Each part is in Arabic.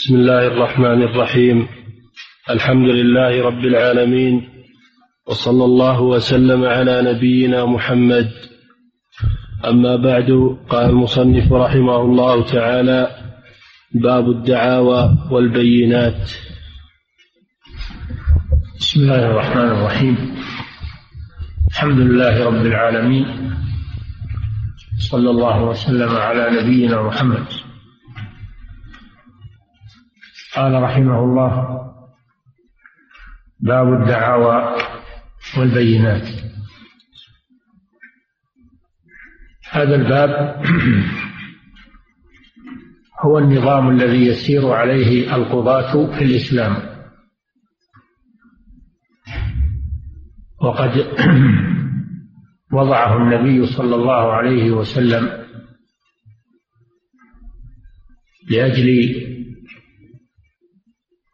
بسم الله الرحمن الرحيم. الحمد لله رب العالمين. وصلى الله وسلم على نبينا محمد. أما بعد قال المصنف رحمه الله تعالى باب الدعاوى والبينات. بسم الله الرحمن الرحيم. الحمد لله رب العالمين. صلى الله وسلم على نبينا محمد. قال رحمه الله باب الدعاوى والبينات. هذا الباب هو النظام الذي يسير عليه القضاة في الإسلام. وقد وضعه النبي صلى الله عليه وسلم لأجل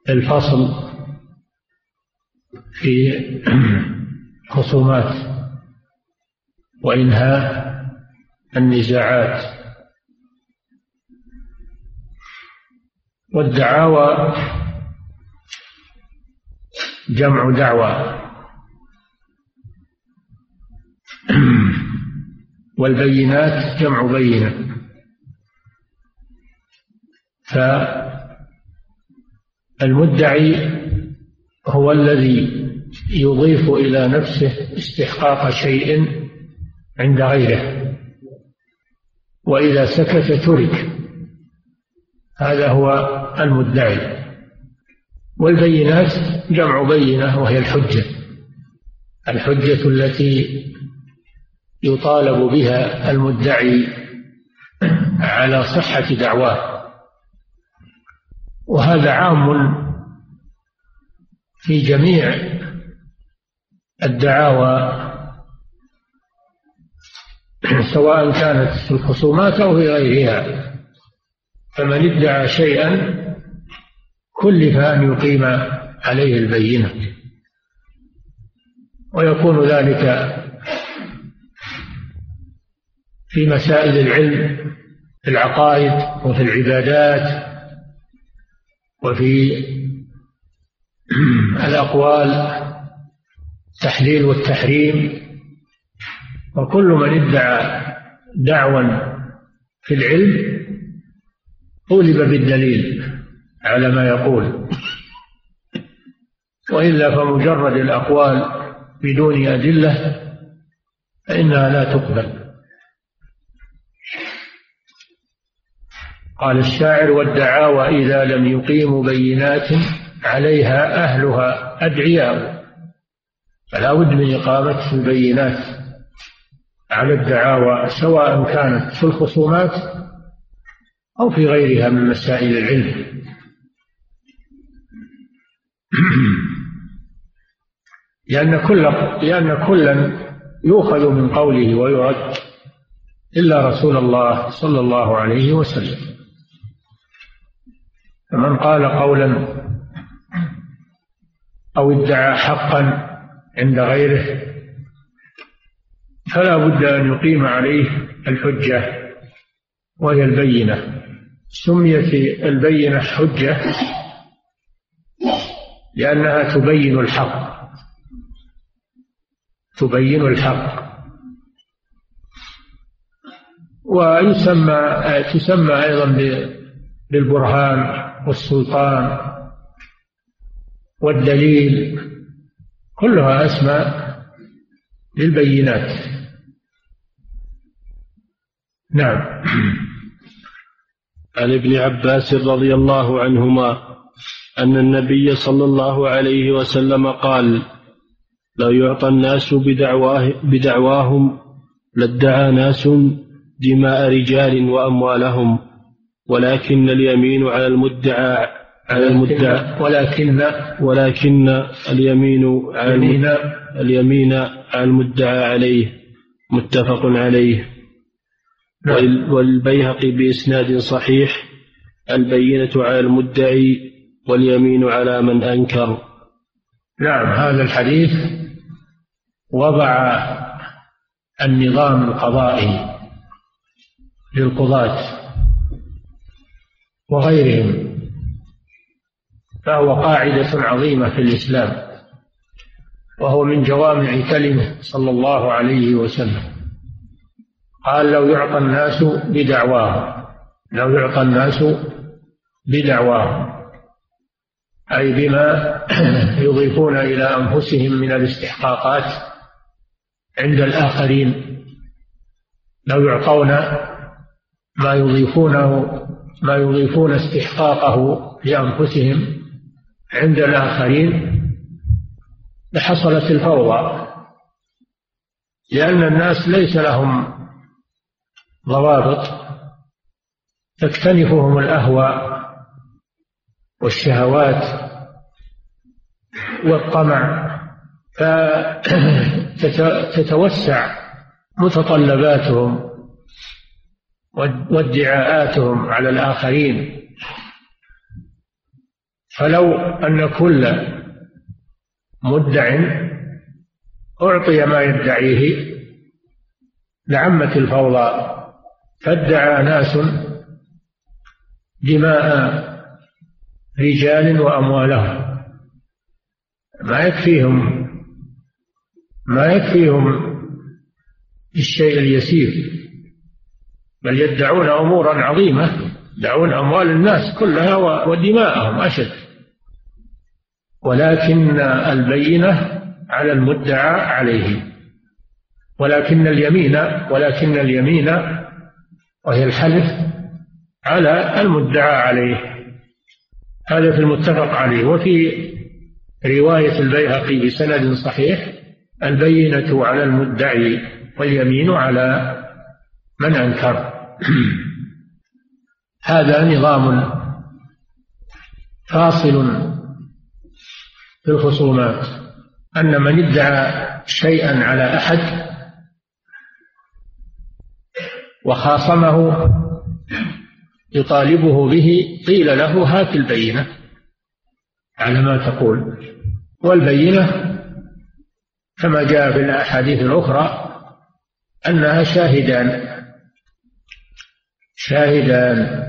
الفصل في خصومات وإنهاء النزاعات. والدعاوى جمع دعوى. والبينات جمع بينة. فالمدعي هو الذي يضيف إلى نفسه استحقاق شيء عند غيره. وإذا سكت ترك. هذا هو المدعي. والبينات جمع بينة وهي الحجة. الحجة التي يطالب بها المدعي على صحة دعواه. وهذا عام في جميع الدعاوى سواء كانت في الخصومات أو في غيرها. فمن ادعى شيئا كلف أن يقيم عليه البينة. ويكون ذلك في مسائل العلم في العقائد وفي العبادات. وفي الأقوال التحليل والتحريم وكل من ادعى دعوا في العلم طولب بالدليل على ما يقول. وإلا فمجرد الأقوال بدون أدلة فإنها لا تقبل. قال الشاعر والدعاوى إذا لم يقيموا بينات عليها أهلها أدعياء. فلا بد من إقامة البينات على الدعاوى سواء كانت في الخصومات أو في غيرها من مسائل العلم. لأن كل لأن كلا يؤخذ من قوله ويرد إلا رسول الله صلى الله عليه وسلم. فمن قال قولا أو ادعى حقا عند غيره فلا بد أن يقيم عليه الحجة وهي البينة. سميت البينة حجة لأنها تبين الحق. تبين الحق. ويسمى تسمى أيضا بالبرهان. والسلطان والدليل كلها أسماء للبينات. نعم. عن ابن عباس رضي الله عنهما أن النبي صلى الله عليه وسلم قال لو يعطى الناس بدعواه بدعواهم لادعى ناس دماء رجال وأموالهم. ولكن اليمين على المدعى على المدعى. ولكن ولكن اليمين على اليمين. اليمين على المدعى عليه متفق عليه. نعم. والبيهقي بإسناد صحيح البينة على المدعي واليمين على من أنكر. نعم هذا الحديث وضع النظام القضائي للقضاة. وغيرهم. فهو قاعدة عظيمة في الإسلام وهو من جوامع كلمة صلى الله عليه وسلم. قال لو يعطى الناس بدعواهم لو يعطى الناس بدعواهم أي بما يضيفون إلى أنفسهم من الاستحقاقات عند الآخرين لو يعطون ما يضيفونه ما يضيفون استحقاقه لأنفسهم عند الآخرين لحصلت الفوضى. لأن الناس ليس لهم ضوابط تكتنفهم الأهواء والشهوات والطمع فتتوسع متطلباتهم وادعاءاتهم على الآخرين. فلو أن كل مدع أعطي ما يدعيه لعمت الفوضى فادعى ناس دماء رجال وأموالهم. ما يكفيهم ما يكفيهم الشيء اليسير. بل يدعون أمورا عظيمة يدعون أموال الناس كلها ودماءهم أشد. ولكن البينة على المدعى عليه. ولكن اليمين ولكن اليمين وهي الحلف على المدعى عليه. هذا في المتفق عليه. وفي رواية البيهقي بسند صحيح البينة على المدعي واليمين على من أنكر. هذا نظام فاصل في الخصومات أن من ادعى شيئا على أحد وخاصمه يطالبه به قيل له هات البينة. على ما تقول. والبينة كما جاء في الأحاديث الأخرى أنها شاهدان. شاهدان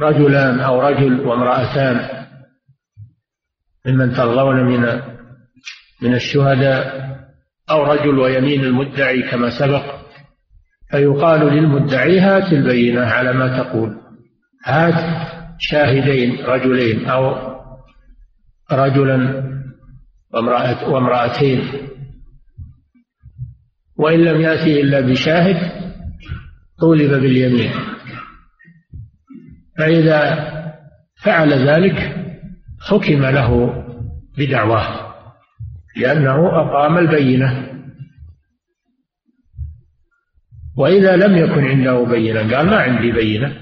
رجلان أو رجل وامرأتان ممن ترضون من من الشهداء أو رجل ويمين المدعي كما سبق فيقال للمدعي هات البينة على ما تقول. هات شاهدين رجلين أو رجلا وامرأة وامرأتين. وإن لم يأتي إلا بشاهد طولب باليمين. فإذا فعل ذلك حكم له بدعواه لأنه أقام البينة. وإذا لم يكن عنده بينة قال ما عندي بينة.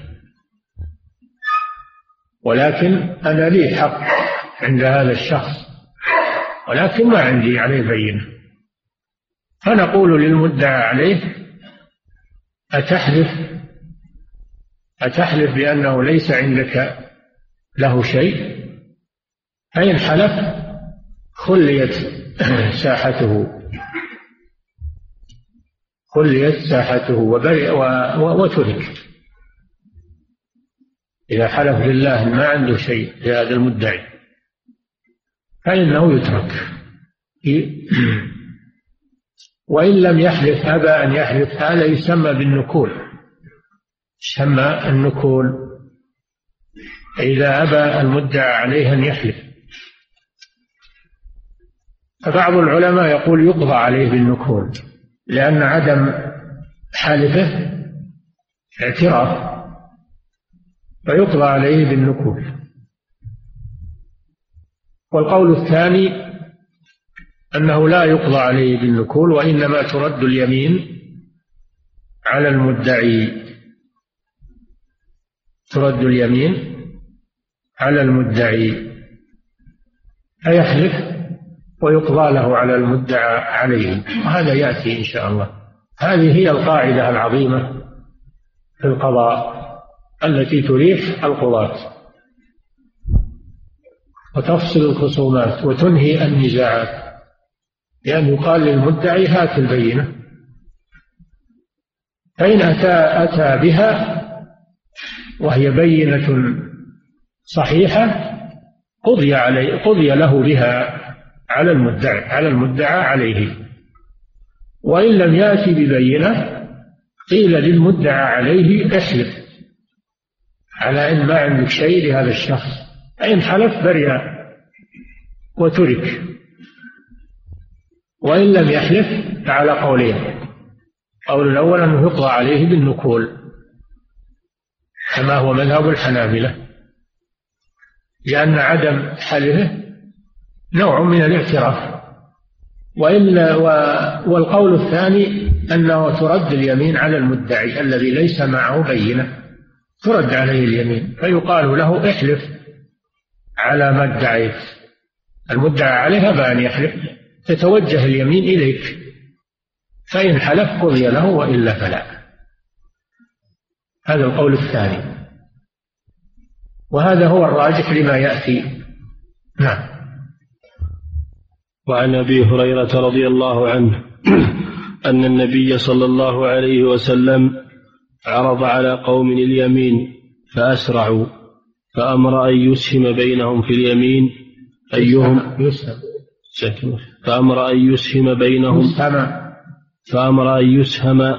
ولكن أنا لي حق عند هذا الشخص ولكن ما عندي عليه بينة. فنقول للمدعى عليه أتحلف؟ أتحلف بأنه ليس عندك له شيء؟ فإن حلف خليت ساحته. خليت ساحته وبرئ وترك. إذا حلف بالله ما عنده شيء لهذا المدعي فإنه يترك. وإن لم يحلف أبى أن يحلف هذا يسمى بالنكول. يسمى النكول. إذا أبى المدعى عليه أن يحلف. فبعض العلماء يقول يقضى عليه بالنكول لأن عدم حلفه اعتراف فيقضى عليه بالنكول. والقول الثاني أنه لا يقضى عليه بالنكول وإنما ترد اليمين على المدعي. ترد اليمين على المدعي. فيحلف ويقضى له على المدعى عليه. وهذا يأتي إن شاء الله. هذه هي القاعدة العظيمة في القضاء التي تريح القضاة. وتفصل الخصومات وتنهي النزاعات. لأن يقال للمدعي هات البينة. فإن أتى أتى بها وهي بينة صحيحة قضي عليه قضي له بها على المدعي على المدعى عليه. وإن لم يأتي ببينة قيل للمدعى عليه احلف على أن ما عندك شيء لهذا الشخص. فإن حلف برئ وترك. وإن لم يحلف فعلى قولين قول الأول أنه يقضى عليه بالنكول كما هو مذهب الحنابلة لأن عدم حلفه نوع من الاعتراف. وإلا والقول الثاني أنه ترد اليمين على المدعي الذي ليس معه بينة ترد عليه اليمين فيقال له احلف على ما ادعيت. المدعى عليه بأن يحلف. تتوجه اليمين إليك فإن حلف قضي له وإلا فلا. هذا القول الثاني. وهذا هو الراجح لما يأتي. نعم. وعن أبي هريرة رضي الله عنه أن النبي صلى الله عليه وسلم عرض على قوم اليمين فأسرعوا فأمر أن يسهم بينهم في اليمين. أيهم؟ يسهم. فأمر أن يسهم بينهم. فأمر أن يسهم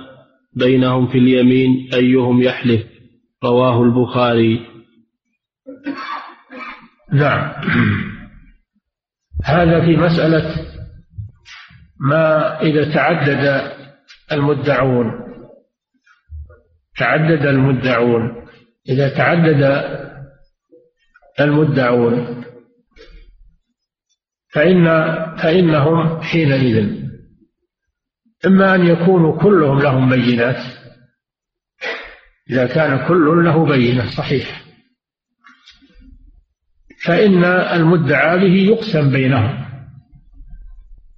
بينهم في اليمين أيهم يحلف. رواه البخاري. نعم. هذا في مسألة ما إذا تعدد المدعون. تعدد المدعون. إذا تعدد المدعون فإن فإنهم حينئذ إما أن يكونوا كلهم لهم بينات إذا كان كل له بينة صحيح. فإن المدعى به يقسم بينهم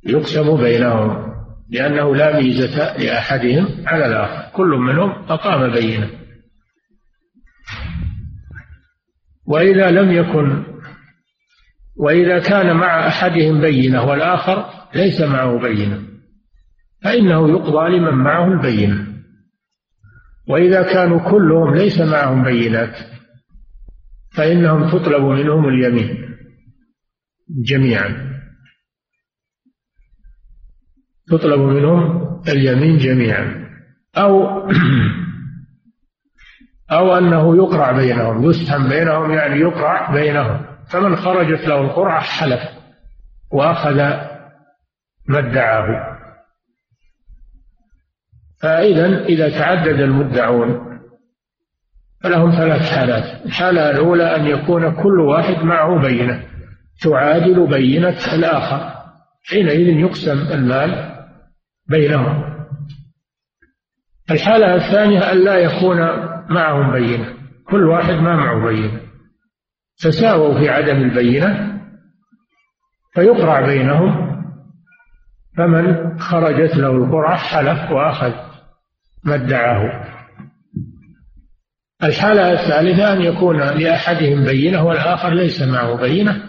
يقسم بينهم لأنه لا ميزة لأحدهم على الآخر كل منهم أقام بينة. وإذا لم يكن وإذا كان مع أحدهم بينة والآخر ليس معه بينة فإنه يقضى لمن معه البينة. وإذا كانوا كلهم ليس معهم بينات فإنهم تطلب منهم اليمين جميعا. تطلب منهم اليمين جميعا. أو أو أنه يقرع بينهم يسهم بينهم يعني يقرع بينهم. فمن خرجت له القرعة حلف وأخذ ما ادعاه. فإذا إذا تعدد المدعون فلهم ثلاث حالات. الحالة الأولى أن يكون كل واحد معه بينة. تعادل بينة الآخر. حينئذ يقسم المال بينهم. الحالة الثانية أن لا يكون معهم بينة. كل واحد ما معه بينة. تساووا في عدم البينة فيقرع بينهم. فمن خرجت له القرعة حلف وأخذ ما ادعاه. الحالة الثالثة أن يكون لأحدهم بينة والآخر ليس معه بينة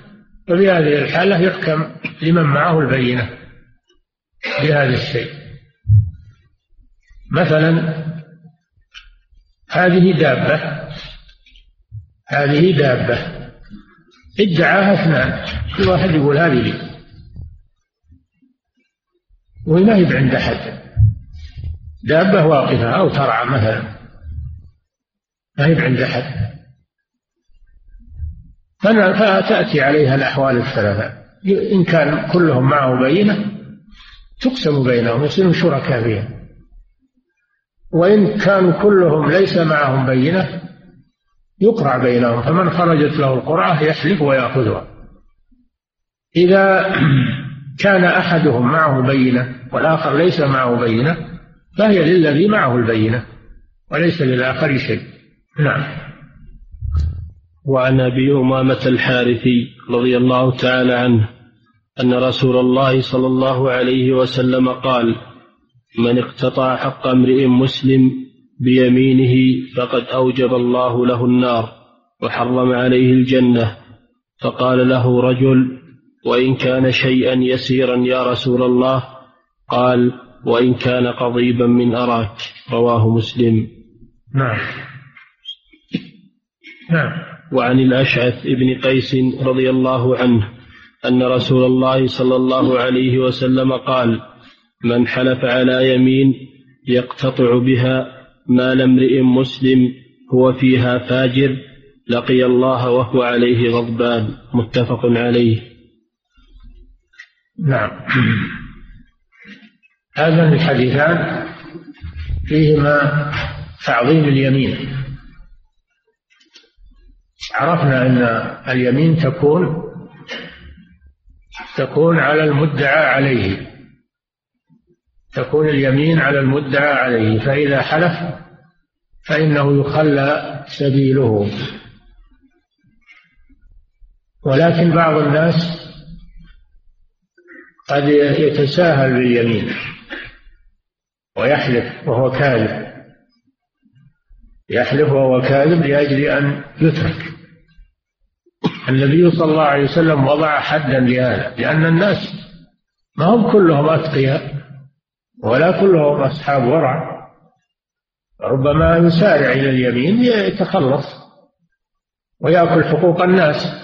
ففي هذه الحالة يحكم لمن معه البينة بهذا الشيء. مثلا هذه دابة هذه دابة ادعاها اثنان. كل واحد يقول هذه. لي وهي ما هي عند أحد. دابة واقفة أو ترعى مثلا. ما هي عند أحد. فتأتي عليها الأحوال الثلاثة. إن كان كلهم معه بينة تقسم بينهم يصيرون شركاء فيها. وإن كانوا كلهم ليس معهم بينة يقرع بينهم فمن خرجت له القرعة يحلف ويأخذها. إذا كان أحدهم معه بينة والآخر ليس معه بينة فهي للذي معه البينة وليس للآخر شيء. نعم. وعن أبي أمامة الحارثي رضي الله تعالى عنه أن رسول الله صلى الله عليه وسلم قال من اقتطع حق امرئ مسلم بيمينه فقد أوجب الله له النار وحرم عليه الجنة. فقال له رجل وإن كان شيئا يسيرا يا رسول الله؟ قال وإن كان قضيبا من أراك. رواه مسلم. نعم. نعم. وعن الأشعث بن قيس رضي الله عنه أن رسول الله صلى الله عليه وسلم قال من حلف على يمين يقتطع بها مال امرئ مسلم هو فيها فاجر لقي الله وهو عليه غضبان. متفق عليه. نعم. هذان الحديثان فيهما تعظيم اليمين. عرفنا أن اليمين تكون تكون على المدعى عليه. تكون اليمين على المدعى عليه فإذا حلف فإنه يخلى سبيله. ولكن بعض الناس قد يتساهل باليمين ويحلف وهو كاذب. يحلف وهو كاذب لأجل أن يترك. النبي صلى الله عليه وسلم وضع حدا لهذا لأن الناس ما هم كلهم أتقياء. ولا كلهم أصحاب ورع. ربما يسارع إلى اليمين يتخلص ويأكل حقوق الناس.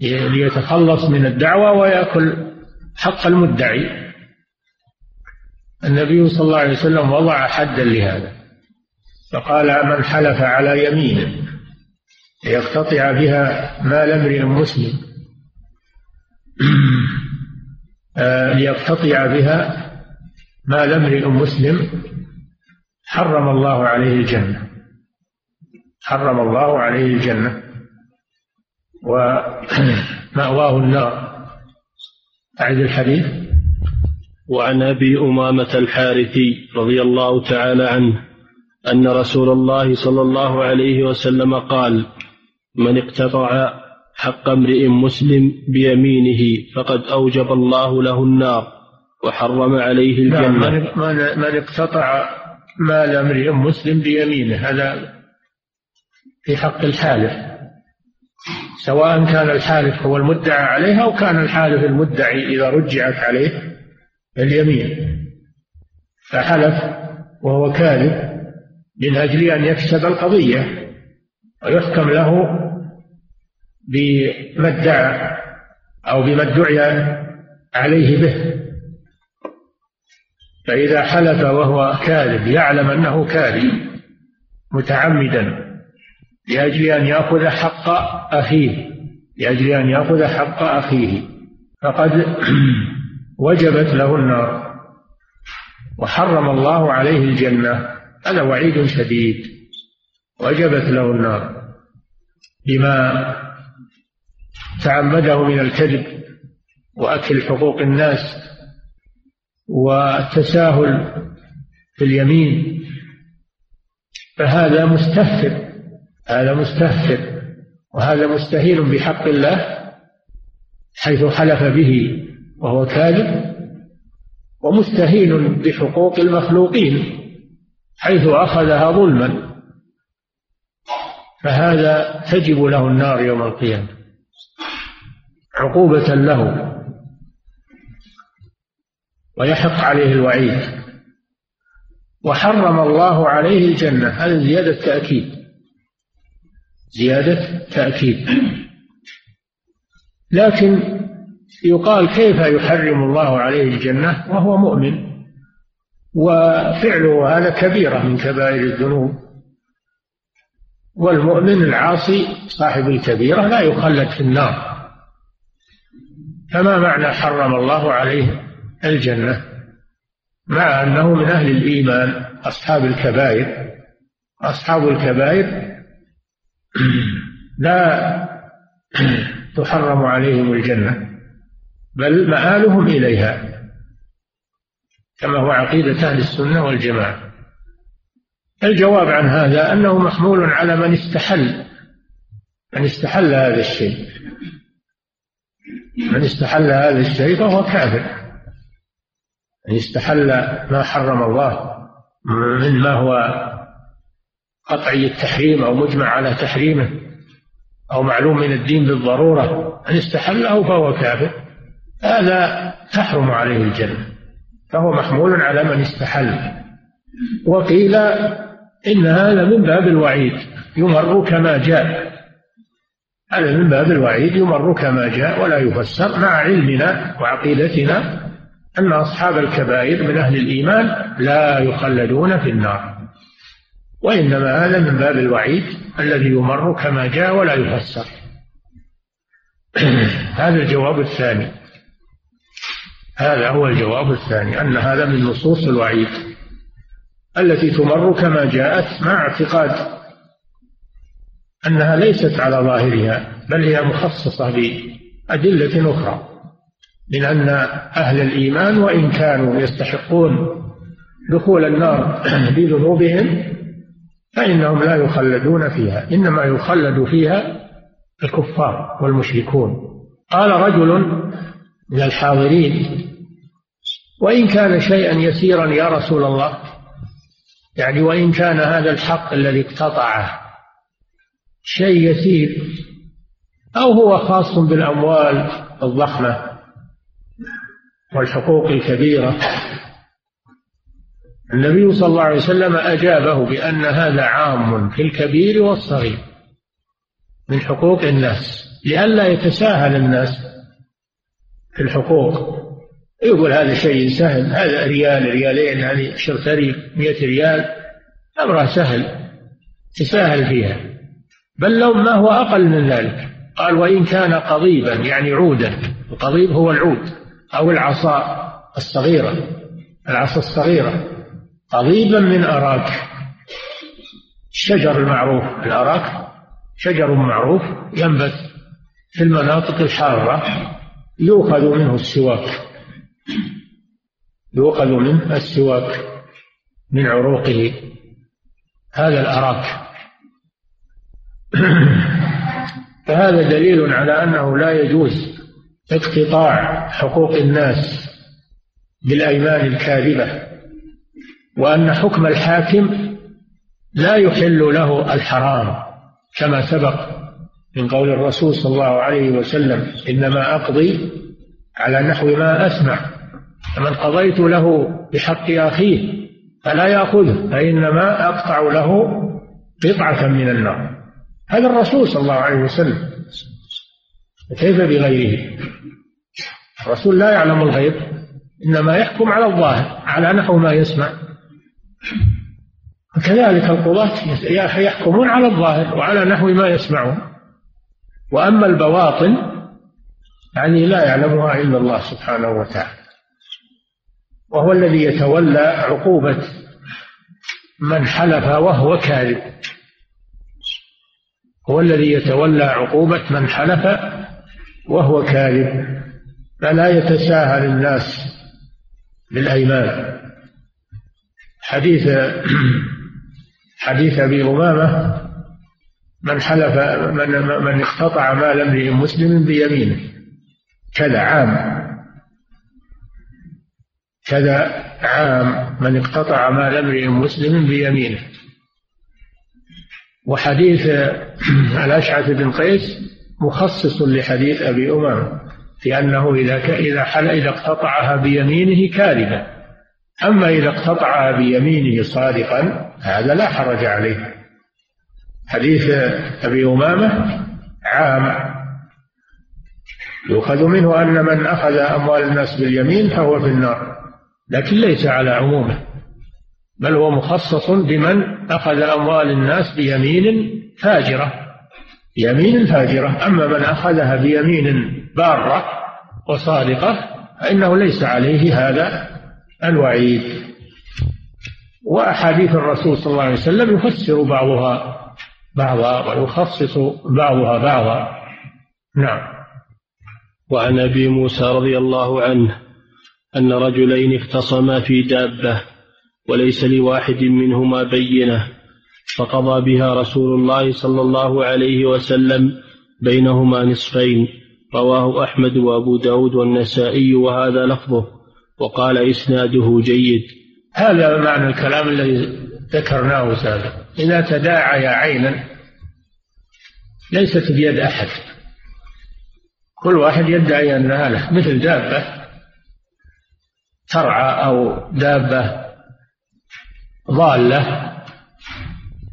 ليتخلص من الدعوة ويأكل حق المدعي. النبي صلى الله عليه وسلم وضع حدا لهذا فقال من حلف على يمين ليقتطع بها مال امرئ مسلم. ليقتطع بها مال امرئ مسلم. حرم الله عليه الجنة. حرم الله عليه الجنة. ومأواه النار. أعد الحديث. وعن أبي أمامة الحارثي رضي الله تعالى عنه أن رسول الله صلى الله عليه وسلم قال من اقتطع حق امرئ مسلم بيمينه فقد أوجب الله له النار وحرم عليه نعم، الجنة. من, من اقتطع مال امرئ مسلم بيمينه هذا في حق الحالف. سواء كان الحالف هو المدعى عليه أو كان الحالف المدعي إذا رجعت عليه اليمين. فحلف وهو كاذب من أجل أن يكسب القضية ويحكم له بما ادعى أو بما ادعي عليه به. فإذا حلف وهو كاذب يعلم أنه كاذب متعمدا لأجل أن يأخذ حق أخيه لأجل أن يأخذ حق أخيه فقد وجبت له النار. وحرم الله عليه الجنة هذا وعيد شديد. وجبت له النار. بما تعمده من الكذب وأكل حقوق الناس والتساهل في اليمين فهذا مستهتر هذا مستهتر وهذا مستهين بحق الله حيث حلف به وهو كاذب ومستهين بحقوق المخلوقين حيث أخذها ظلما فهذا تجب له النار يوم القيامة. عقوبة له. ويحق عليه الوعيد. وحرم الله عليه الجنة. هذا زيادة تأكيد. زيادة تأكيد. لكن يقال كيف يحرم الله عليه الجنة؟ وهو مؤمن. وفعله هذا كبيرة من كبائر الذنوب. والمؤمن العاصي صاحب الكبيرة لا يخلد في النار. فما معنى حرم الله عليه الجنة مع أنه من أهل الإيمان أصحاب الكبائر. أصحاب الكبائر لا تحرم عليهم الجنة بل مآلهم إليها كما هو عقيدة أهل السنة والجماعة. الجواب عن هذا أنه محمول على من استحل من استحل هذا الشيء. من استحل هذا الشيء فهو كافر. من استحل ما حرم الله مما هو قطعي التحريم أو مجمع على تحريمه أو معلوم من الدين بالضرورة. من استحله فهو كافر. هذا تحرم عليه الجنة فهو محمول على من استحل. وقيل إن هذا من باب الوعيد يمر كما جاء. هذا من باب الوعيد يمر كما جاء ولا يفسر مع علمنا وعقيدتنا أن أصحاب الكبائر من أهل الإيمان لا يخلدون في النار. وإنما هذا من باب الوعيد الذي يمر كما جاء ولا يفسر. هذا الجواب الثاني. هذا هو الجواب الثاني أن هذا من نصوص الوعيد التي تمر كما جاءت مع اعتقاد أنها ليست على ظاهرها بل هي مخصصة بأدلة أخرى من أن أهل الإيمان وإن كانوا يستحقون دخول النار بذنوبهم فإنهم لا يخلدون فيها إنما يخلد فيها الكفار والمشركون. قال رجل من الحاضرين وإن كان شيئا يسيرا يا رسول الله يعني وإن كان هذا الحق الذي اقتطعه شيء يسير أو هو خاص بالأموال الضخمة والحقوق الكبيرة. النبي صلى الله عليه وسلم أجابه بأن هذا عام في الكبير والصغير من حقوق الناس لئلا يتساهل الناس في الحقوق. يقول هذا شيء سهل هذا ريال ريالين هذه عشرة مئة ريال أمرها سهل تساهل فيها. بل لو ما هو أقل من ذلك. قال وإن كان قضيبا يعني عودا. القضيب هو العود أو العصا الصغيرة. العصا الصغيرة. قضيبا من أراك. الشجر المعروف. الأراك شجر معروف ينبت في المناطق الحارة. يؤخذ منه السواك. يؤخذ منه السواك من عروقه. هذا الأراك. فهذا دليل على أنه لا يجوز اقتطاع حقوق الناس بالأيمان الكاذبة وأن حكم الحاكم لا يحل له الحرام كما سبق من قول الرسول صلى الله عليه وسلم إنما أقضي على نحو ما أسمع فمن قضيت له بحق أخيه فلا يأخذه فإنما أقطع له قطعة من النار. هذا الرسول صلى الله عليه وسلم. كيف بغيره؟ الرسول لا يعلم الغيب إنما يحكم على الظاهر على نحو ما يسمع. وكذلك القضاة يحكمون على الظاهر وعلى نحو ما يسمعون. وأما البواطن يعني لا يعلمها إلا الله سبحانه وتعالى. وهو الذي يتولى عقوبة من حلف وهو كاذب. هو الذي يتولى عقوبة من حلف وهو كاذب فلا يتساهل الناس بالأيمان. حديث حديث أبي أمامة من حلف من من اقتطع مال امرئ مسلم بيمينه. كذا عام. كذا عام من اقتطع مال امرئ مسلم بيمينه. وحديث الأشعث بن قيس مخصص لحديث أبي أمامة في أنه إذا إذا حل إذا اقتطعها بيمينه كاذبا أما إذا اقتطعها بيمينه صادقا هذا لا حرج عليه. حديث أبي أمامة عام. يؤخذ منه أن من أخذ أموال الناس باليمين فهو في النار لكن ليس على عمومه. بل هو مخصص بمن أخذ أموال الناس بيمين فاجرة. يمين فاجرة. أما من أخذها بيمين بارة وصادقة فإنه ليس عليه هذا الوعيد. وأحاديث الرسول صلى الله عليه وسلم يفسر بعضها بعضا ويخصص بعضها بعضا. نعم. وعن أبي موسى رضي الله عنه أن رجلين اختصما في دابة وليس لواحد منهما بينة فقضى بها رسول الله صلى الله عليه وسلم بينهما نصفين رواه أحمد وأبو داود والنسائي وهذا لفظه وقال إسناده جيد. هذا معنى الكلام الذي ذكرناه سابقا. إذا تداعي عينا ليست بيد أحد. كل واحد يدعي أنها له مثل دابة ترعى أو دابة ضالة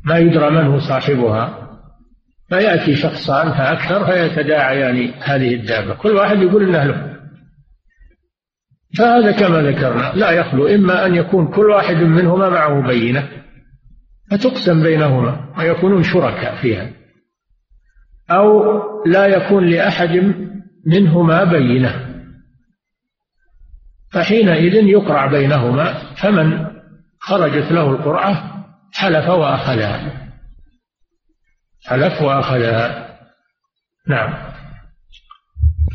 ما يدرى من هو صاحبها. فيأتي شخصان فأكثر فيتداعيان هذه الدابة. كل واحد يقول إنه له. فهذا كما ذكرنا لا يخلو. إما أن يكون كل واحد منهما معه بينة فتقسم بينهما ويكونون شركاء فيها. أو لا يكون لأحد منهما بينة. فحينئذ يقرع بينهما فمن خرجت له القرعة حلف وأخذها. حلف وأخذها. نعم.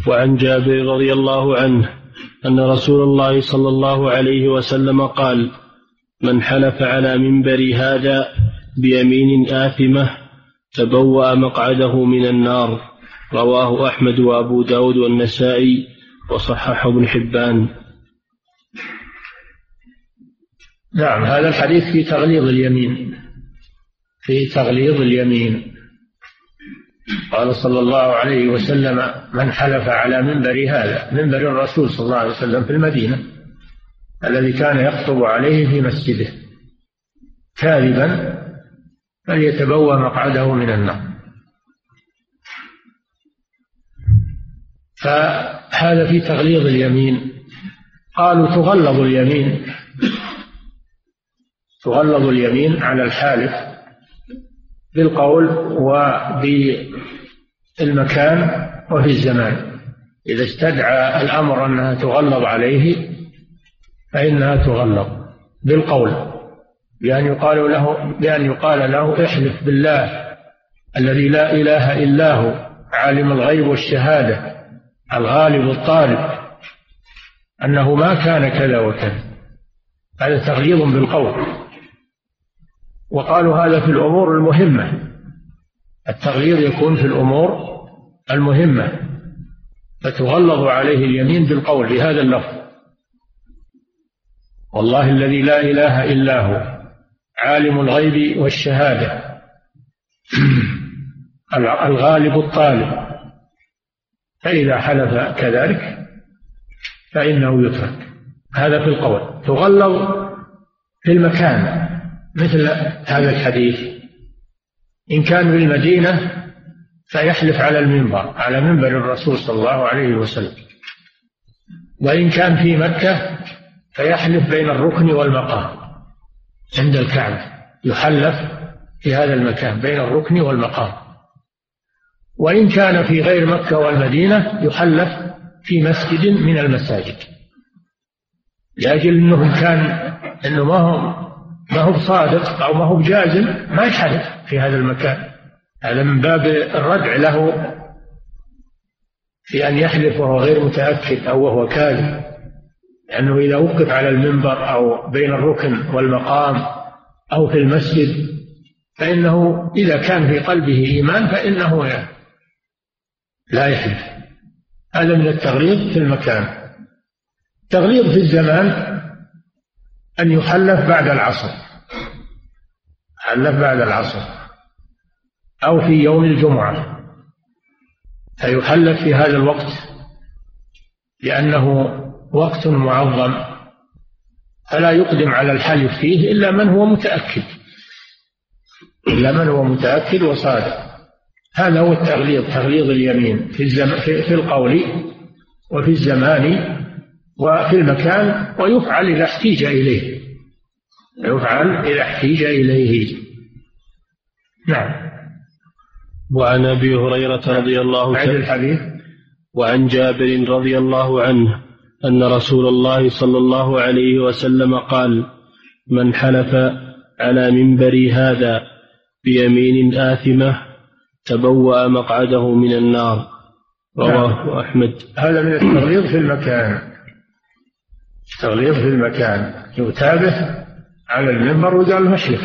وعن جابر رضي الله عنه أن رسول الله صلى الله عليه وسلم قال من حلف على منبر هذا بيمين آثمة تبوأ مقعده من النار. رواه أحمد وأبو داود والنسائي وصححه ابن حبان. نعم هذا الحديث في تغليظ اليمين. في تغليظ اليمين. قال صلى الله عليه وسلم من حلف على منبر هذا منبر الرسول صلى الله عليه وسلم في المدينة الذي كان يخطب عليه في مسجده. كاذبا فليتبوى مقعده من النار. فهذا في تغليظ اليمين. قالوا تغلظ اليمين. تغلظ اليمين على الحالف بالقول وبالمكان وفي الزمان. إذا استدعى الأمر أنها تغلظ عليه فإنها تغلظ بالقول بأن يقال له بأن يقال له احلف بالله الذي لا إله إلا هو عالم الغيب والشهادة الغالب الطالب أنه ما كان كذا وكذا. هذا تغليظ بالقول. وقالوا هذا في الأمور المهمة. التغليظ يكون في الأمور المهمة. فتغلظ عليه اليمين بالقول بهذا اللفظ. والله الذي لا إله إلا هو عالم الغيب والشهادة. الغالب الطالب. فإذا حلف كذلك فإنه يترك. هذا في القول. تغلظ في المكان. مثل هذا الحديث. إن كان بالمدينة فيحلف على المنبر على منبر الرسول صلى الله عليه وسلم. وإن كان في مكة فيحلف بين الركن والمقام عند الكعبة. يحلف في هذا المكان بين الركن والمقام. وإن كان في غير مكة والمدينة يحلف في مسجد من المساجد. لأجل أنه كان أنه ما هو ما هو بصادق أو ما هو بجازم ما يحلف في هذا المكان. هذا من باب الردع له في أن يحلف وهو غير متأكد أو وهو كاذب. لأنه إذا وقف على المنبر أو بين الركن والمقام أو في المسجد فإنه إذا كان في قلبه إيمان فإنه لا يحلف. هذا من التغليظ في المكان. تغليظ في الزمان أن يحلف بعد العصر. حلف بعد العصر. أو في يوم الجمعة. فيحلف في هذا الوقت لأنه وقت معظم. فلا يقدم على الحلف فيه إلا من هو متأكد. إلا من هو متأكد وصادق. هذا هو التغليظ تغليظ اليمين في, الزم... في القول وفي الزمان وفي المكان ويفعل إذا احتيج إليه. يفعل إذا احتيج إليه. نعم. وعن أبي هريرة رضي الله عنه الحديث. وعن جابر رضي الله عنه أن رسول الله صلى الله عليه وسلم قال من حلف على منبر هذا بيمين آثمة تبوأ مقعده من النار رواه نعم. أحمد. هذا من التغليظ في المكان. تغليظ في المكان. يتابه على المنبر وقال له أشرف.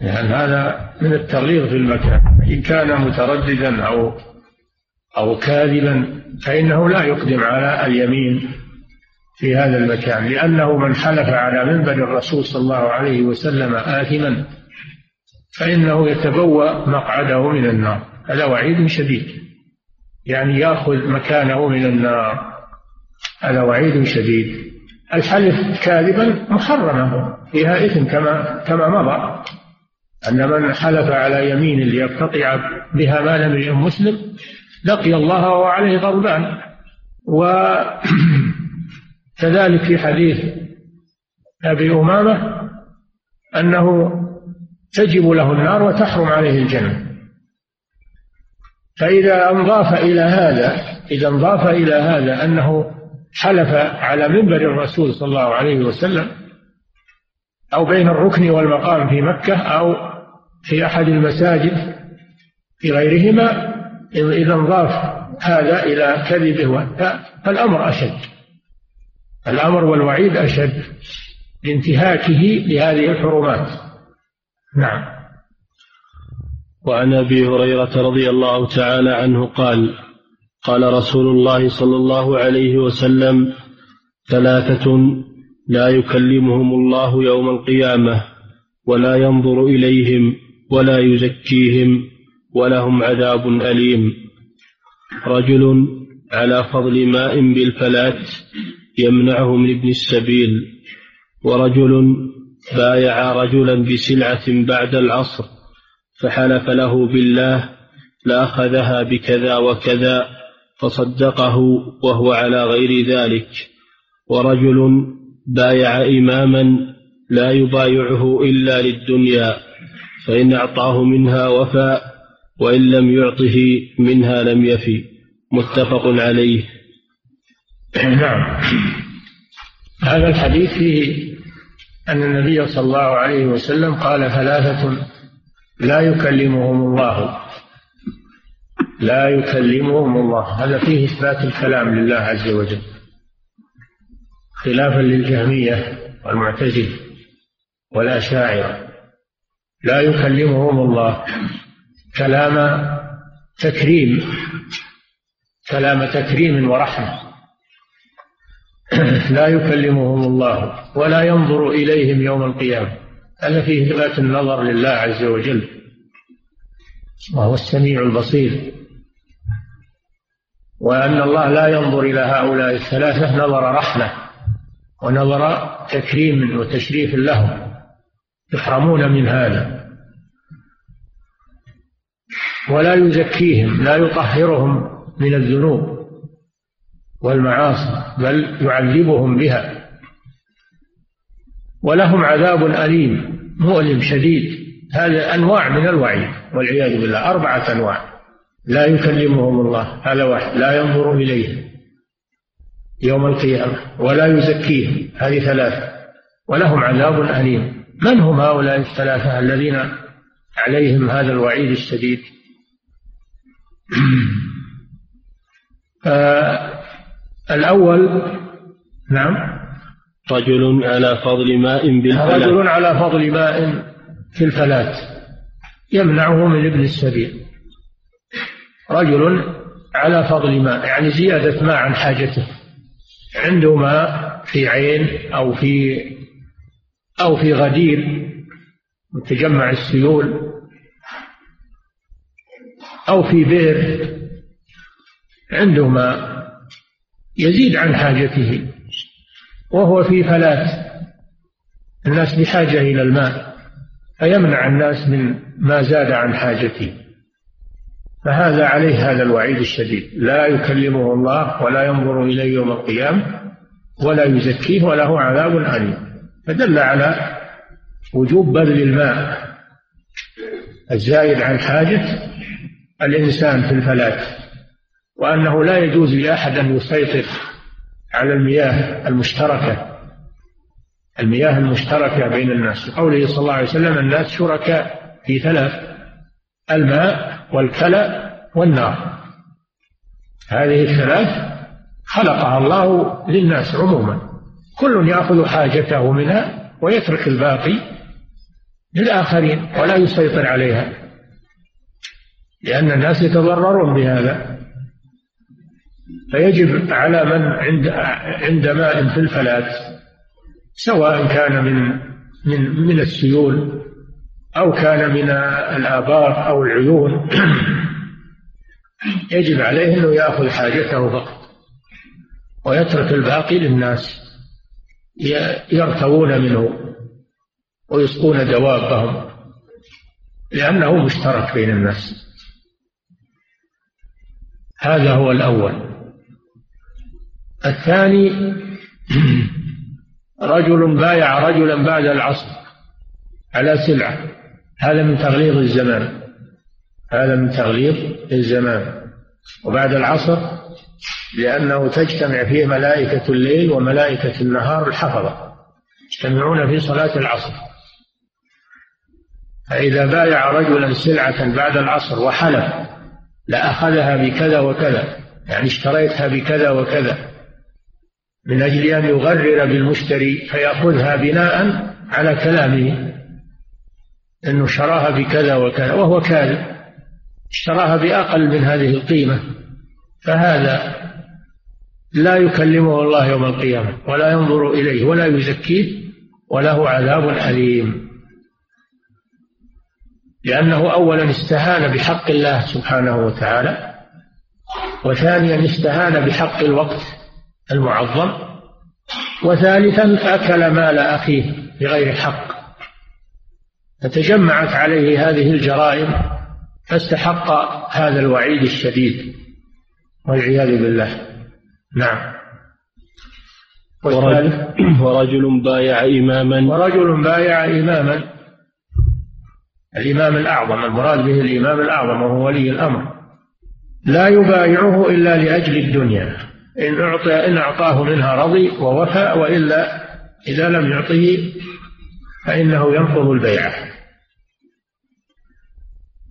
يعني هذا من التغليظ في المكان. إن كان مترددا أو أو كاذبا فإنه لا يقدم على اليمين في هذا المكان لأنه من حلف على منبر الرسول صلى الله عليه وسلم آثما فإنه يتبوأ مقعده من النار. هذا وعيد شديد. يعني يأخذ مكانه من النار. هذا وعيد شديد. الحلف كاذبا محرمة فيها إثم كما كما مضى. أن من حلف على يمين ليقتطع بها مال امرئ مسلم لقي الله وهو عليه غضبان وكذلك في حديث أبي أمامة أنه تجب له النار وتحرم عليه الجنة. فإذا انضاف إلى هذا إذا انضاف إلى هذا أنه حلف على منبر الرسول صلى الله عليه وسلم أو بين الركن والمقام في مكة أو في أحد المساجد في غيرهما إذا انضاف هذا إلى كذبه فالأمر أشد. الأمر والوعيد أشد لانتهاكه لهذه الحرمات. نعم. وعن أبي هريرة رضي الله تعالى عنه قال قال رسول الله صلى الله عليه وسلم ثلاثة لا يكلمهم الله يوم القيامة ولا ينظر إليهم ولا يزكيهم ولهم عذاب أليم. رجل على فضل ماء بالفلات يمنعه من ابن السبيل ورجل بايع رجلا بسلعة بعد العصر فحلف له بالله لأخذها بكذا وكذا. فصدقه وهو على غير ذلك. ورجل بايع إماما لا يبايعه إلا للدنيا فإن أعطاه منها وفى وإن لم يعطه منها لم يفي. متفق عليه. نعم. هذا الحديث فيه أن النبي صلى الله عليه وسلم قال ثلاثة لا يكلمهم الله. لا يكلمهم الله. هذا فيه إثبات الكلام لله عز وجل. خلافا للجهمية والمعتزلة والأشاعرة. لا يكلمهم الله. كلام تكريم. كلام تكريم ورحمة. لا يكلمهم الله ولا ينظر إليهم يوم القيامة. هذا فيه إثبات النظر لله عز وجل. وهو السميع البصير. وأن الله لا ينظر إلى هؤلاء الثلاثة نظر رحمة ونظر تكريم وتشريف لهم يحرمون من هذا. ولا يزكيهم لا يطهرهم من الذنوب والمعاصي بل يعذبهم بها. ولهم عذاب أليم مؤلم شديد. هذا أنواع من الوعيد والعياذ بالله أربعة أنواع. لا يكلمهم الله هذا واحد. لا ينظر إليهم يوم القيامة ولا يزكيهم هذه ثلاثة. ولهم عذاب أليم. من هم هؤلاء الثلاثة الذين عليهم هذا الوعيد الشديد؟ آه الأول نعم. رجل على فضل ماء بالفلاة رجل على فضل ماء في الفلاة يمنعه من ابن السبيل. رجل على فضل ماء يعني زيادة ماء عن حاجته. عنده ماء في عين أو في أو في غدير تجمع السيول أو في بئر. عنده ماء يزيد عن حاجته وهو في فلاة الناس بحاجة إلى الماء فيمنع الناس من ما زاد عن حاجته. فهذا عليه هذا الوعيد الشديد. لا يكلمه الله ولا ينظر إليه يوم القيامة ولا يزكيه وله عذاب أليم. فدل على وجوب بذل الماء الزايد عن حاجة الإنسان في الفلاة وأنه لا يجوز لأحد أن يسيطر على المياه المشتركة المياه المشتركة بين الناس. قوله صلى الله عليه وسلم الناس شركاء في ثلاث الماء والكلى والنار. هذه الثلاث خلقها الله للناس عموما. كل يأخذ حاجته منها ويترك الباقي للآخرين ولا يسيطر عليها. لأن الناس يتضررون بهذا. فيجب على من عند عند ماء في الفلاة سواء كان من من من السيول أو كان من الآبار أو العيون يجب عليه أنه يأخذ حاجته فقط ويترك الباقي للناس يرتوون منه ويسقون دوابهم لأنه مشترك بين الناس. هذا هو الأول. الثاني رجل بايع رجلا بعد العصر على سلعة. هذا من تغليظ الزمان. هذا من تغليظ الزمان. وبعد العصر لأنه تجتمع فيه ملائكة الليل وملائكة النهار الحفظة. يجتمعون في صلاة العصر. فإذا بايع رجلا سلعة بعد العصر وحلف لأخذها بكذا وكذا. يعني اشتريتها بكذا وكذا. من أجل أن يغرر بالمشتري فيأخذها بناء على كلامه. أنه شراها بكذا وكذا وهو كاذب. اشتراها بأقل من هذه القيمة. فهذا لا يكلمه الله يوم القيامة ولا ينظر إليه ولا يزكيه وله عذاب أليم. لأنه أولا استهان بحق الله سبحانه وتعالى وثانيا استهان بحق الوقت المعظم وثالثا أكل مال أخيه بغير حق فتجمعت عليه هذه الجرائم فاستحق هذا الوعيد الشديد والعياذ بالله. نعم. ورجل بايع إماما. ورجل بايع إماما. الإمام الأعظم المراد به الإمام الأعظم وهو ولي الأمر. لا يبايعه إلا لأجل الدنيا. إن أعطى إن أعطاه منها رضي ووفى وإلا إذا لم يعطه فإنه ينقض البيعة.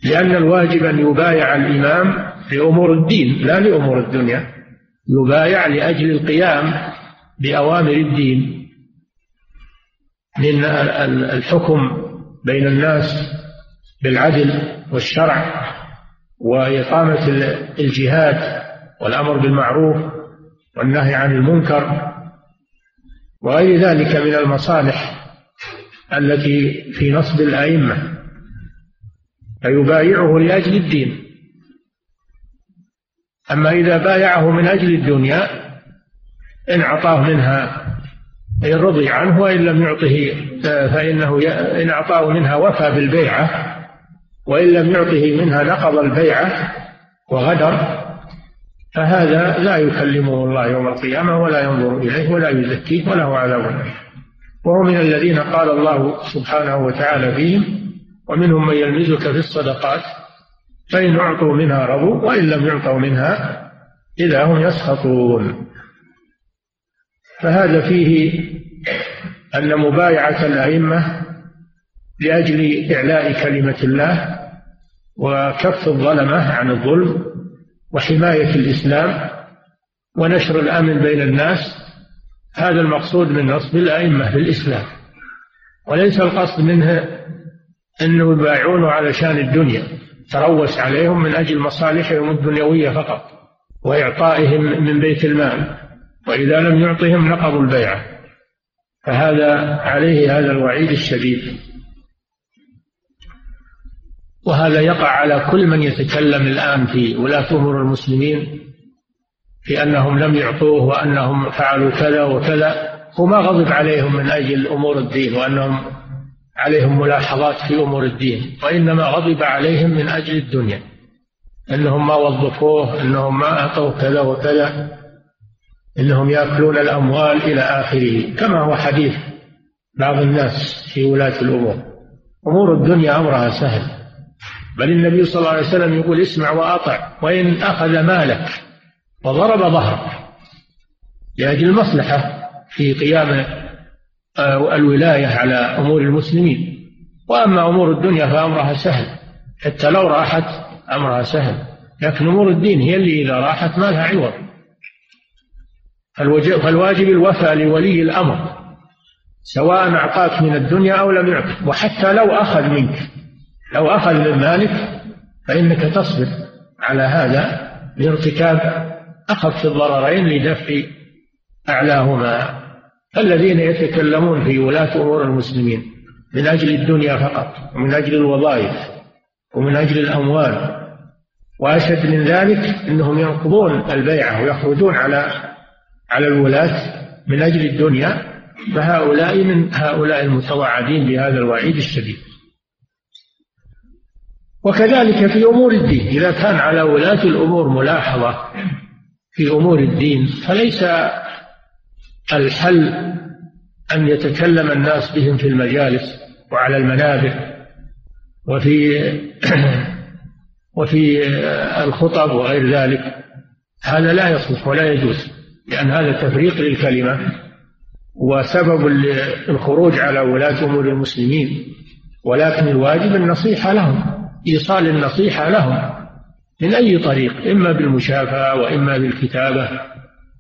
لأن الواجب أن يبايع الإمام لأمور الدين لا لأمور الدنيا. يبايع لأجل القيام بأوامر الدين. من الحكم بين الناس بالعدل والشرع وإقامة الجهاد والأمر بالمعروف والنهي عن المنكر وغير ذلك من المصالح التي في نصب الأئمة. فيبايعه لأجل الدين. أما إذا بايعه من أجل الدنيا إن أعطاه منها إن رضي عنه وإن لم يعطه فإنه إن أعطاه منها وفى بالبيعة وإن لم يعطه منها نقض البيعة وغدر فهذا لا يكلمه الله يوم القيامة ولا ينظر إليه ولا يزكيه وله عذاب وهو من الذين قال الله سبحانه وتعالى فيهم ومنهم من يلمزك في الصدقات فإن أعطوا منها رضوا وإن لم يعطوا منها إذا هم يسخطون. فهذا فيه أن مبايعة الأئمة لأجل إعلاء كلمة الله وكف الظلمة عن الظلم وحماية الإسلام ونشر الأمن بين الناس هذا المقصود من نصب الأئمة في الإسلام وليس القصد منه أنه يبايعونه علشان الدنيا تروس عليهم من أجل مصالحهم الدنيوية فقط وإعطائهم من بيت المال وإذا لم يعطهم نقضوا البيعة. فهذا عليه هذا الوعيد الشديد. وهذا يقع على كل من يتكلم الآن في ولاة أمور المسلمين في أنهم لم يعطوه وأنهم فعلوا كذا وكذا وما غضب عليهم من أجل أمور الدين وأنهم عليهم ملاحظات في أمور الدين وإنما غضب عليهم من أجل الدنيا أنهم ما وظفوه أنهم ما أعطوه كذا وكذا إنهم يأكلون الأموال إلى آخره كما هو حديث بعض الناس في ولاة الأمور. أمور الدنيا أمرها سهل بل النبي صلى الله عليه وسلم يقول اسمع وأطع وإن أخذ مالك وضرب ظهرك لأجل المصلحة في قيام الولاية على أمور المسلمين. وأما أمور الدنيا فأمرها سهل. حتى لو راحت أمرها سهل. لكن أمور الدين هي اللي إذا راحت ما لها عوض. فالواجب الوفاء لولي الأمر. سواء أعطاك من الدنيا أو لم يعطك. وحتى لو أخذ منك. لو أخذ من مالك فإنك تصبر على هذا لارتكاب أخف الضررين لدفع أعلاهما. الذين يتكلمون في ولاة أمور المسلمين من أجل الدنيا فقط ومن أجل الوظائف ومن أجل الأموال. وأشد من ذلك أنهم ينقضون البيعة ويخرجون على على الولاة من أجل الدنيا. فهؤلاء من هؤلاء المتوعدين بهذا الوعيد الشديد. وكذلك في أمور الدين إذا كان على ولاة الأمور ملاحظة في أمور الدين فليس الحل أن يتكلم الناس بهم في المجالس وعلى المنابر وفي وفي الخطب وغير ذلك. هذا لا يصلح ولا يجوز لأن هذا تفريق للكلمة وسبب الخروج على ولاة أمور المسلمين. ولكن الواجب النصيحة لهم إيصال النصيحة لهم من أي طريق إما بالمشافاة وإما بالكتابة.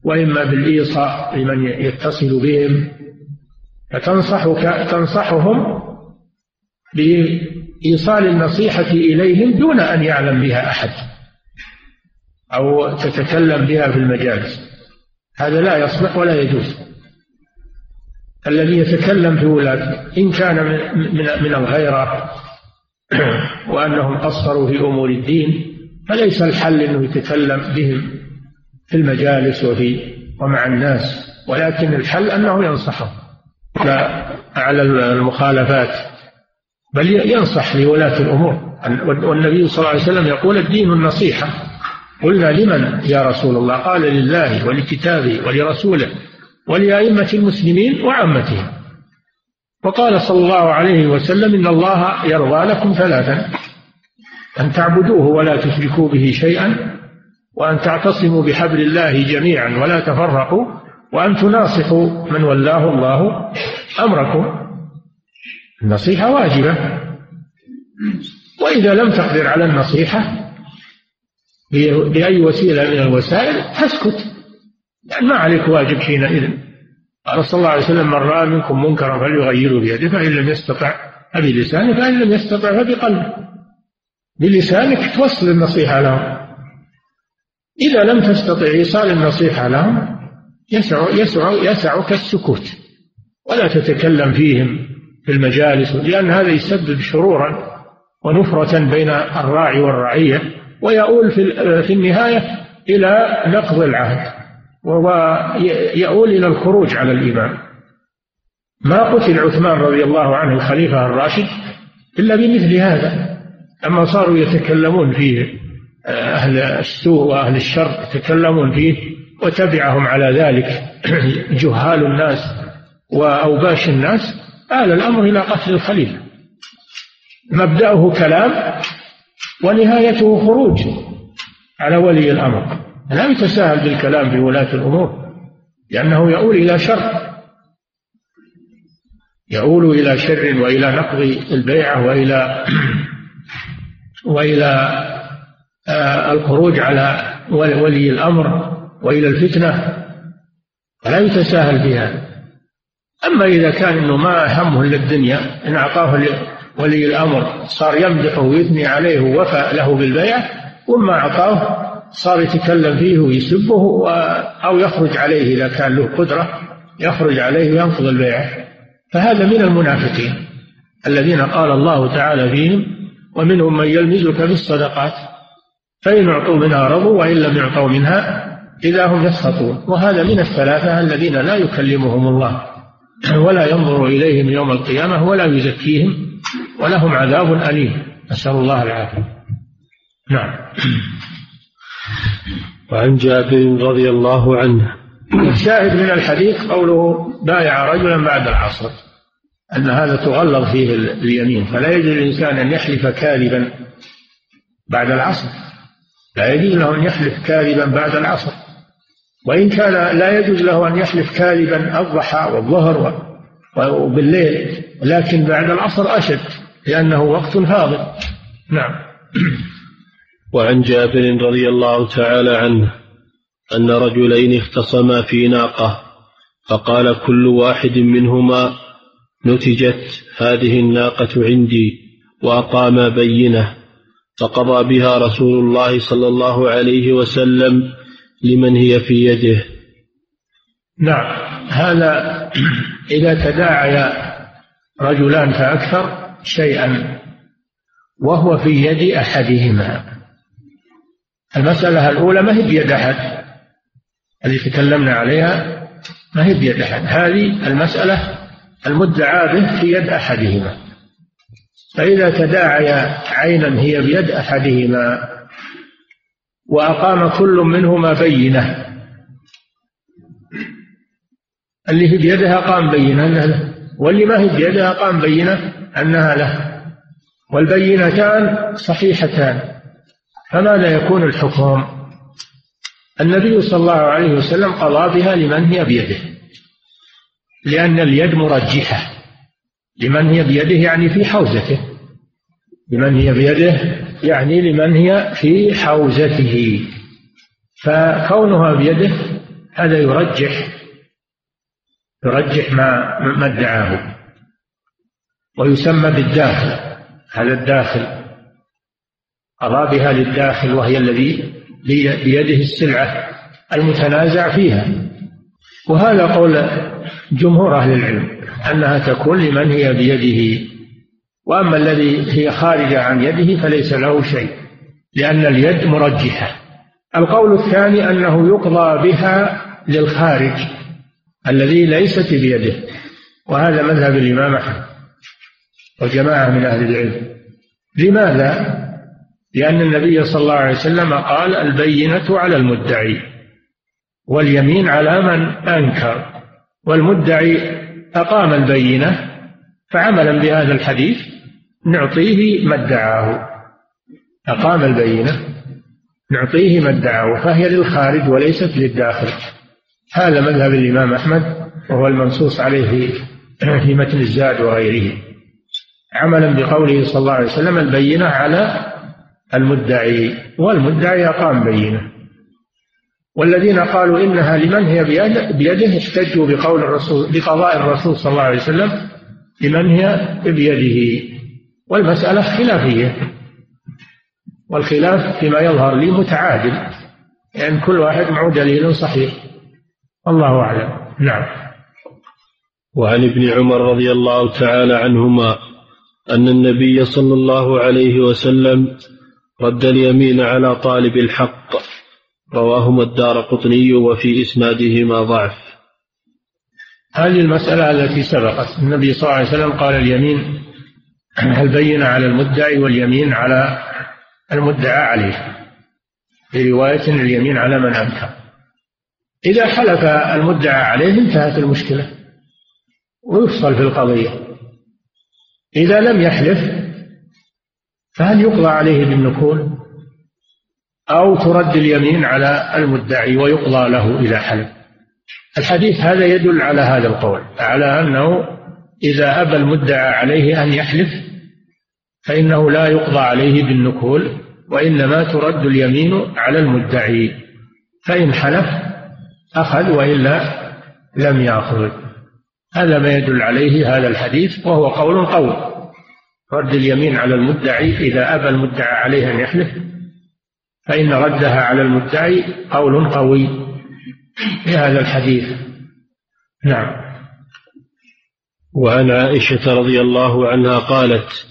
وإما بالإيصاء لمن يتصل بهم فتنصحك تنصحهم بإيصال النصيحة إليهم دون أن يعلم بها أحد أو تتكلم بها في المجالس. هذا لا يصلح ولا يجوز. الذي يتكلم في ولاة إن كان من من الغيرة وأنهم قصروا في أمور الدين فليس الحل أنه يتكلم بهم في المجالس وفي ومع الناس ولكن الحل أنه ينصحهم على المخالفات بل ينصح لولاة الأمور. والنبي صلى الله عليه وسلم يقول الدين النصيحة. قلنا لمن يا رسول الله؟ قال لله ولكتابه ولرسوله ولأئمة المسلمين وعامتهم. وقال صلى الله عليه وسلم إن الله يرضى لكم ثلاثا أن تعبدوه ولا تشركوا به شيئا وأن تعتصموا بحبل الله جميعا ولا تفرقوا وأن تناصحوا من ولاه الله أمركم. النصيحة واجبة. وإذا لم تقدر على النصيحة بأي وسيلة من الوسائل تسكت يعني ما عليك واجب حينئذ. قال صلى الله عليه وسلم من رأى منكم منكرا فليغيره بيده فإن لم يستطع فبلسانه فإن لم يستطع فبقلبه. بلسانك توصل النصيحة لهم. إذا لم تستطع إيصال النصيحة لهم يسع يسع يسعك السكوت ولا تتكلم فيهم في المجالس لأن هذا يسبب شرورا ونفرة بين الراعي والرعية ويؤول في النهاية إلى نقض العهد وهو يؤول إلى الخروج على الإمام ما قتل عثمان رضي الله عنه الخليفة الراشد إلا بمثل هذا أما صاروا يتكلمون فيه أهل السوء وأهل الشر يتكلمون فيه وتبعهم على ذلك جهال الناس وأوباش الناس آل الأمر إلى قتل الخليفة مبدأه كلام ونهايته خروج على ولي الأمر. لا يتساهل بالكلام في ولاة الأمور لأنه يؤول إلى شر. يؤول إلى شر وإلى نقض البيعة وإلى وإلى الخروج على ولي الأمر وإلى الفتنة فلا يتساهل في هذا. أما إذا كان أنه ما همه إلا الدنيا إن أعطاه ولي الأمر صار يمدحه ويثني عليه ووفى له بالبيعة وما أعطاه صار يتكلم فيه ويسبه أو يخرج عليه إذا كان له قدرة يخرج عليه وينقض البيعة فهذا من المنافقين الذين قال الله تعالى فيهم ومنهم من يلمزك في الصدقات. فإن أعطوا منها رضوا وإن لم يعطوا منها إذا هم يسخطون. وهذا من الثلاثة الذين لا يكلمهم الله ولا ينظر إليهم يوم القيامة ولا يزكيهم ولهم عذاب أليم. نسأل الله العافية. نعم. وعن جابر رضي الله عنه. الشاهد من الحديث قوله بايع رجلا بعد العصر. أن هذا تغلظ فيه اليمين. فلا يجوز للإنسان أن يحلف كاذبا بعد العصر. لا يجوز له أن يحلف كاذبا بعد العصر. وإن كان لا يجوز له أن يحلف كاذبا الضحى والظهر وبالليل لكن بعد العصر أشد لأنه وقت فاضل. نعم. وعن جابر رضي الله تعالى عنه أن رجلين اختصما في ناقة فقال كل واحد منهما نتجت هذه الناقة عندي وأقام بينة. فقضى بها رسول الله صلى الله عليه وسلم لمن هي في يده. نعم. هذا إذا تداعي رجلان فأكثر شيئا وهو في يد أحدهما. المسألة الأولى ما هي بيد أحد؟ اللي تكلمنا عليها ما هي بيد أحد؟ هذه المسألة المدعى به في يد أحدهما. فإذا تداعي عينا هي بيد أحدهما وأقام كل منهما بينة. اللي في بيدها قام بينة أنها له. واللي ما هي بيدها قام بينة أنها له. والبينتان صحيحتان. فماذا يكون الحكم؟ النبي صلى الله عليه وسلم قضى بها لمن هي بيده. لأن اليد مرجحة. لمن هي بيده يعني في حوزته. لمن هي بيده يعني لمن هي في حوزته. فكونها بيده هذا يرجح يرجح ما ما ادعاه. ويسمى بالداخل هذا الداخل. قضى بها للداخل وهي الذي بيده السلعة المتنازع فيها. وهذا قول جمهور أهل العلم أنها تكون لمن هي بيده وأما الذي هي خارجة عن يده فليس له شيء لأن اليد مرجحة. القول الثاني أنه يقضى بها للخارج الذي ليست بيده وهذا مذهب الإمام أحمد وجماعة من أهل العلم. لماذا؟ لأن النبي صلى الله عليه وسلم قال البينة على المدعي. واليمين على من أنكر والمدعي أقام البينة فعملا بهذا الحديث نعطيه ما ادعاه. أقام البينة نعطيه ما ادعاه فهي للخارج وليست للداخل. هذا مذهب الإمام أحمد وهو المنصوص عليه في متن الزاد وغيره. عملا بقوله صلى الله عليه وسلم البينة على المدعي والمدعي أقام بينة. والذين قالوا إنها لمن هي بيده احتجوا بقول الرسول بقضاء الرسول صلى الله عليه وسلم لمن هي بيده. والمسألة خلافية. والخلاف فيما يظهر لي متعادل. يعني كل واحد معه دليل صحيح. الله أعلم. نعم. وعن ابن عمر رضي الله تعالى عنهما أن النبي صلى الله عليه وسلم رد اليمين على طالب الحق. رواهما الدار قطني وفي إسنادهما ضعف. هذه المسألة التي سبقت. النبي صلى الله عليه وسلم قال اليمين البينة على المدعي واليمين على المدعى عليه في رواية اليمين على من أنكر. إذا حلف المدعى عليه انتهت المشكلة. ويفصل في القضية. إذا لم يحلف فهل يقضى عليه بالنكول؟ أو ترد اليمين على المدعي ويقضى له إذا حلف الحديث هذا يدل على هذا القول على أنه إذا أبى المدعى عليه أن يحلف فإنه لا يقضى عليه بالنكول وإنما ترد اليمين على المدعي. فإن حلف أخذ وإلا لم يأخذ. هذا ما يدل عليه هذا الحديث وهو قول قوي. رد اليمين على المدعي إذا أبى المدعى عليه أن يحلف فإن ردها على المدعي قول قوي في هذا الحديث. نعم. وعن عائشة رضي الله عنها قالت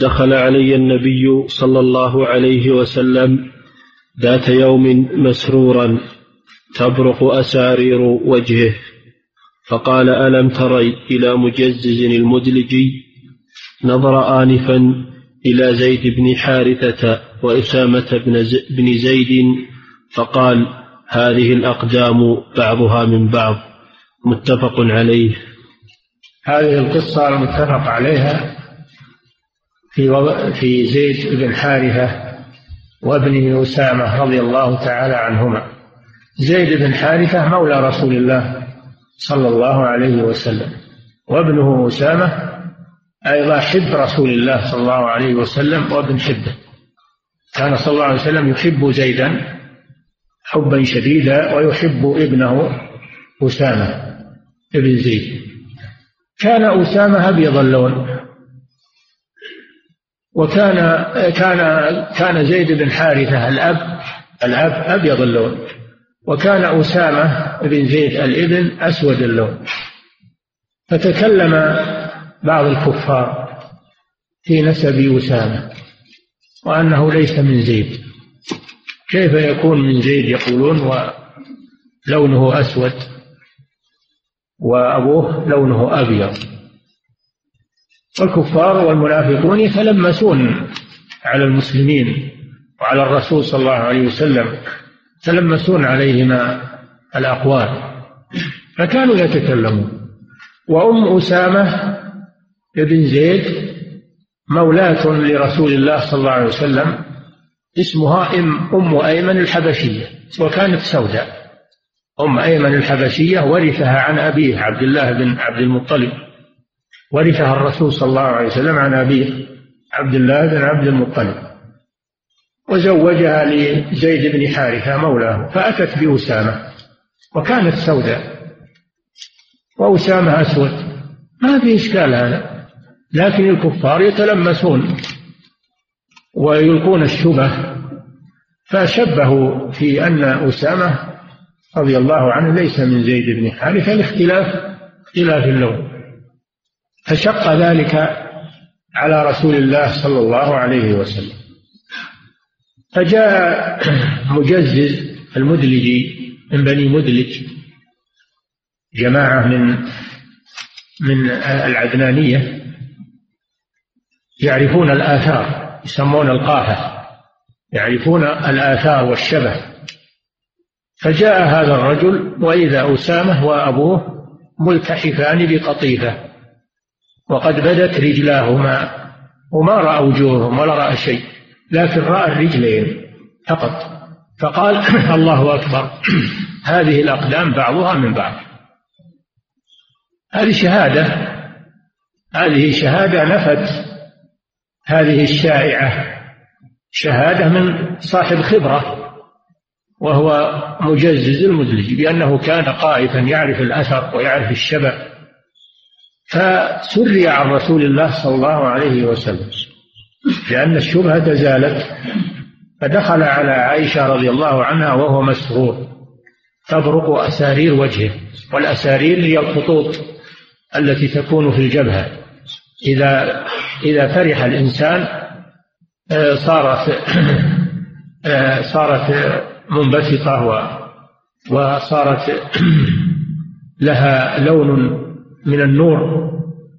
دخل علي النبي صلى الله عليه وسلم ذات يوم مسرورا تبرق أسارير وجهه فقال ألم تري إلى مجزز المدلجي؟ نظر آنفا إلى زيد بن حارثة وأسامة بن زيد فقال هذه الأقدام بعضها من بعض. متفق عليه. هذه القصة المتفق عليها في في زيد بن حارثة وابنه أسامة رضي الله تعالى عنهما. زيد بن حارثة مولى رسول الله صلى الله عليه وسلم وابنه أسامة أيضا حب رسول الله صلى الله عليه وسلم وابن حبه. كان صلى الله عليه وسلم يحب زيدا حبا شديدا ويحب ابنه أسامة ابن زيد. كان أسامة أبيض اللون. وكان كان كان زيد بن حارثة الأب الأب أبيض اللون. وكان أسامة بن زيد الابن أسود اللون. فتكلم بعض الكفار في نسب أسامة وأنه ليس من زيد. كيف يكون من زيد؟ يقولون ولونه أسود وأبوه لونه أبيض. والكفار والمنافقون يتلمسون على المسلمين وعلى الرسول صلى الله عليه وسلم يتلمسون عليهما الأقوال. فكانوا يتكلمون. وأم أسامة بن زيد مولاة لرسول الله صلى الله عليه وسلم اسمها أم, أم أيمن الحبشية وكانت سوداء. أم أيمن الحبشية ورثها عن أبيه عبد الله بن عبد المطلب. ورثها الرسول صلى الله عليه وسلم عن أبيه عبد الله بن عبد المطلب. وزوجها لزيد بن حارثة مولاه فأتت بأسامة وكانت سوداء. وأسامة أسود. ما في إشكال هذا. لكن الكفار يتلمسون ويلقون الشبه فشبهوا في أن أسامة رضي الله عنه ليس من زيد بن حارثة لاختلاف اختلاف اللون. فشق ذلك على رسول الله صلى الله عليه وسلم. فجاء مجزز المدلجي من بني مدلج جماعة من من العدنانية يعرفون الآثار يسمون القافة يعرفون الآثار والشبه. فجاء هذا الرجل وإذا أسامة وأبوه ملتحفان بقطيفة وقد بدت رجلاهما وما رأى وجوههم ولا رأى شيء لكن رأى الرجلين فقط. فقال الله أكبر هذه الأقدام بعضها من بعض. هذه شهادة هذه شهادة نفت هذه الشائعة شهادة من صاحب خبرة وهو مجزز المدلج بأنه كان قائفا يعرف الأثر ويعرف الشبه. فسري عن رسول الله صلى الله عليه وسلم لأن الشبهة زالت فدخل على عائشة رضي الله عنها وهو مسرور. تبرق أسارير وجهه والأسارير هي الخطوط التي تكون في الجبهة. إذا إذا فرح الإنسان صارت صارت منبسطة وصارت لها لون من النور.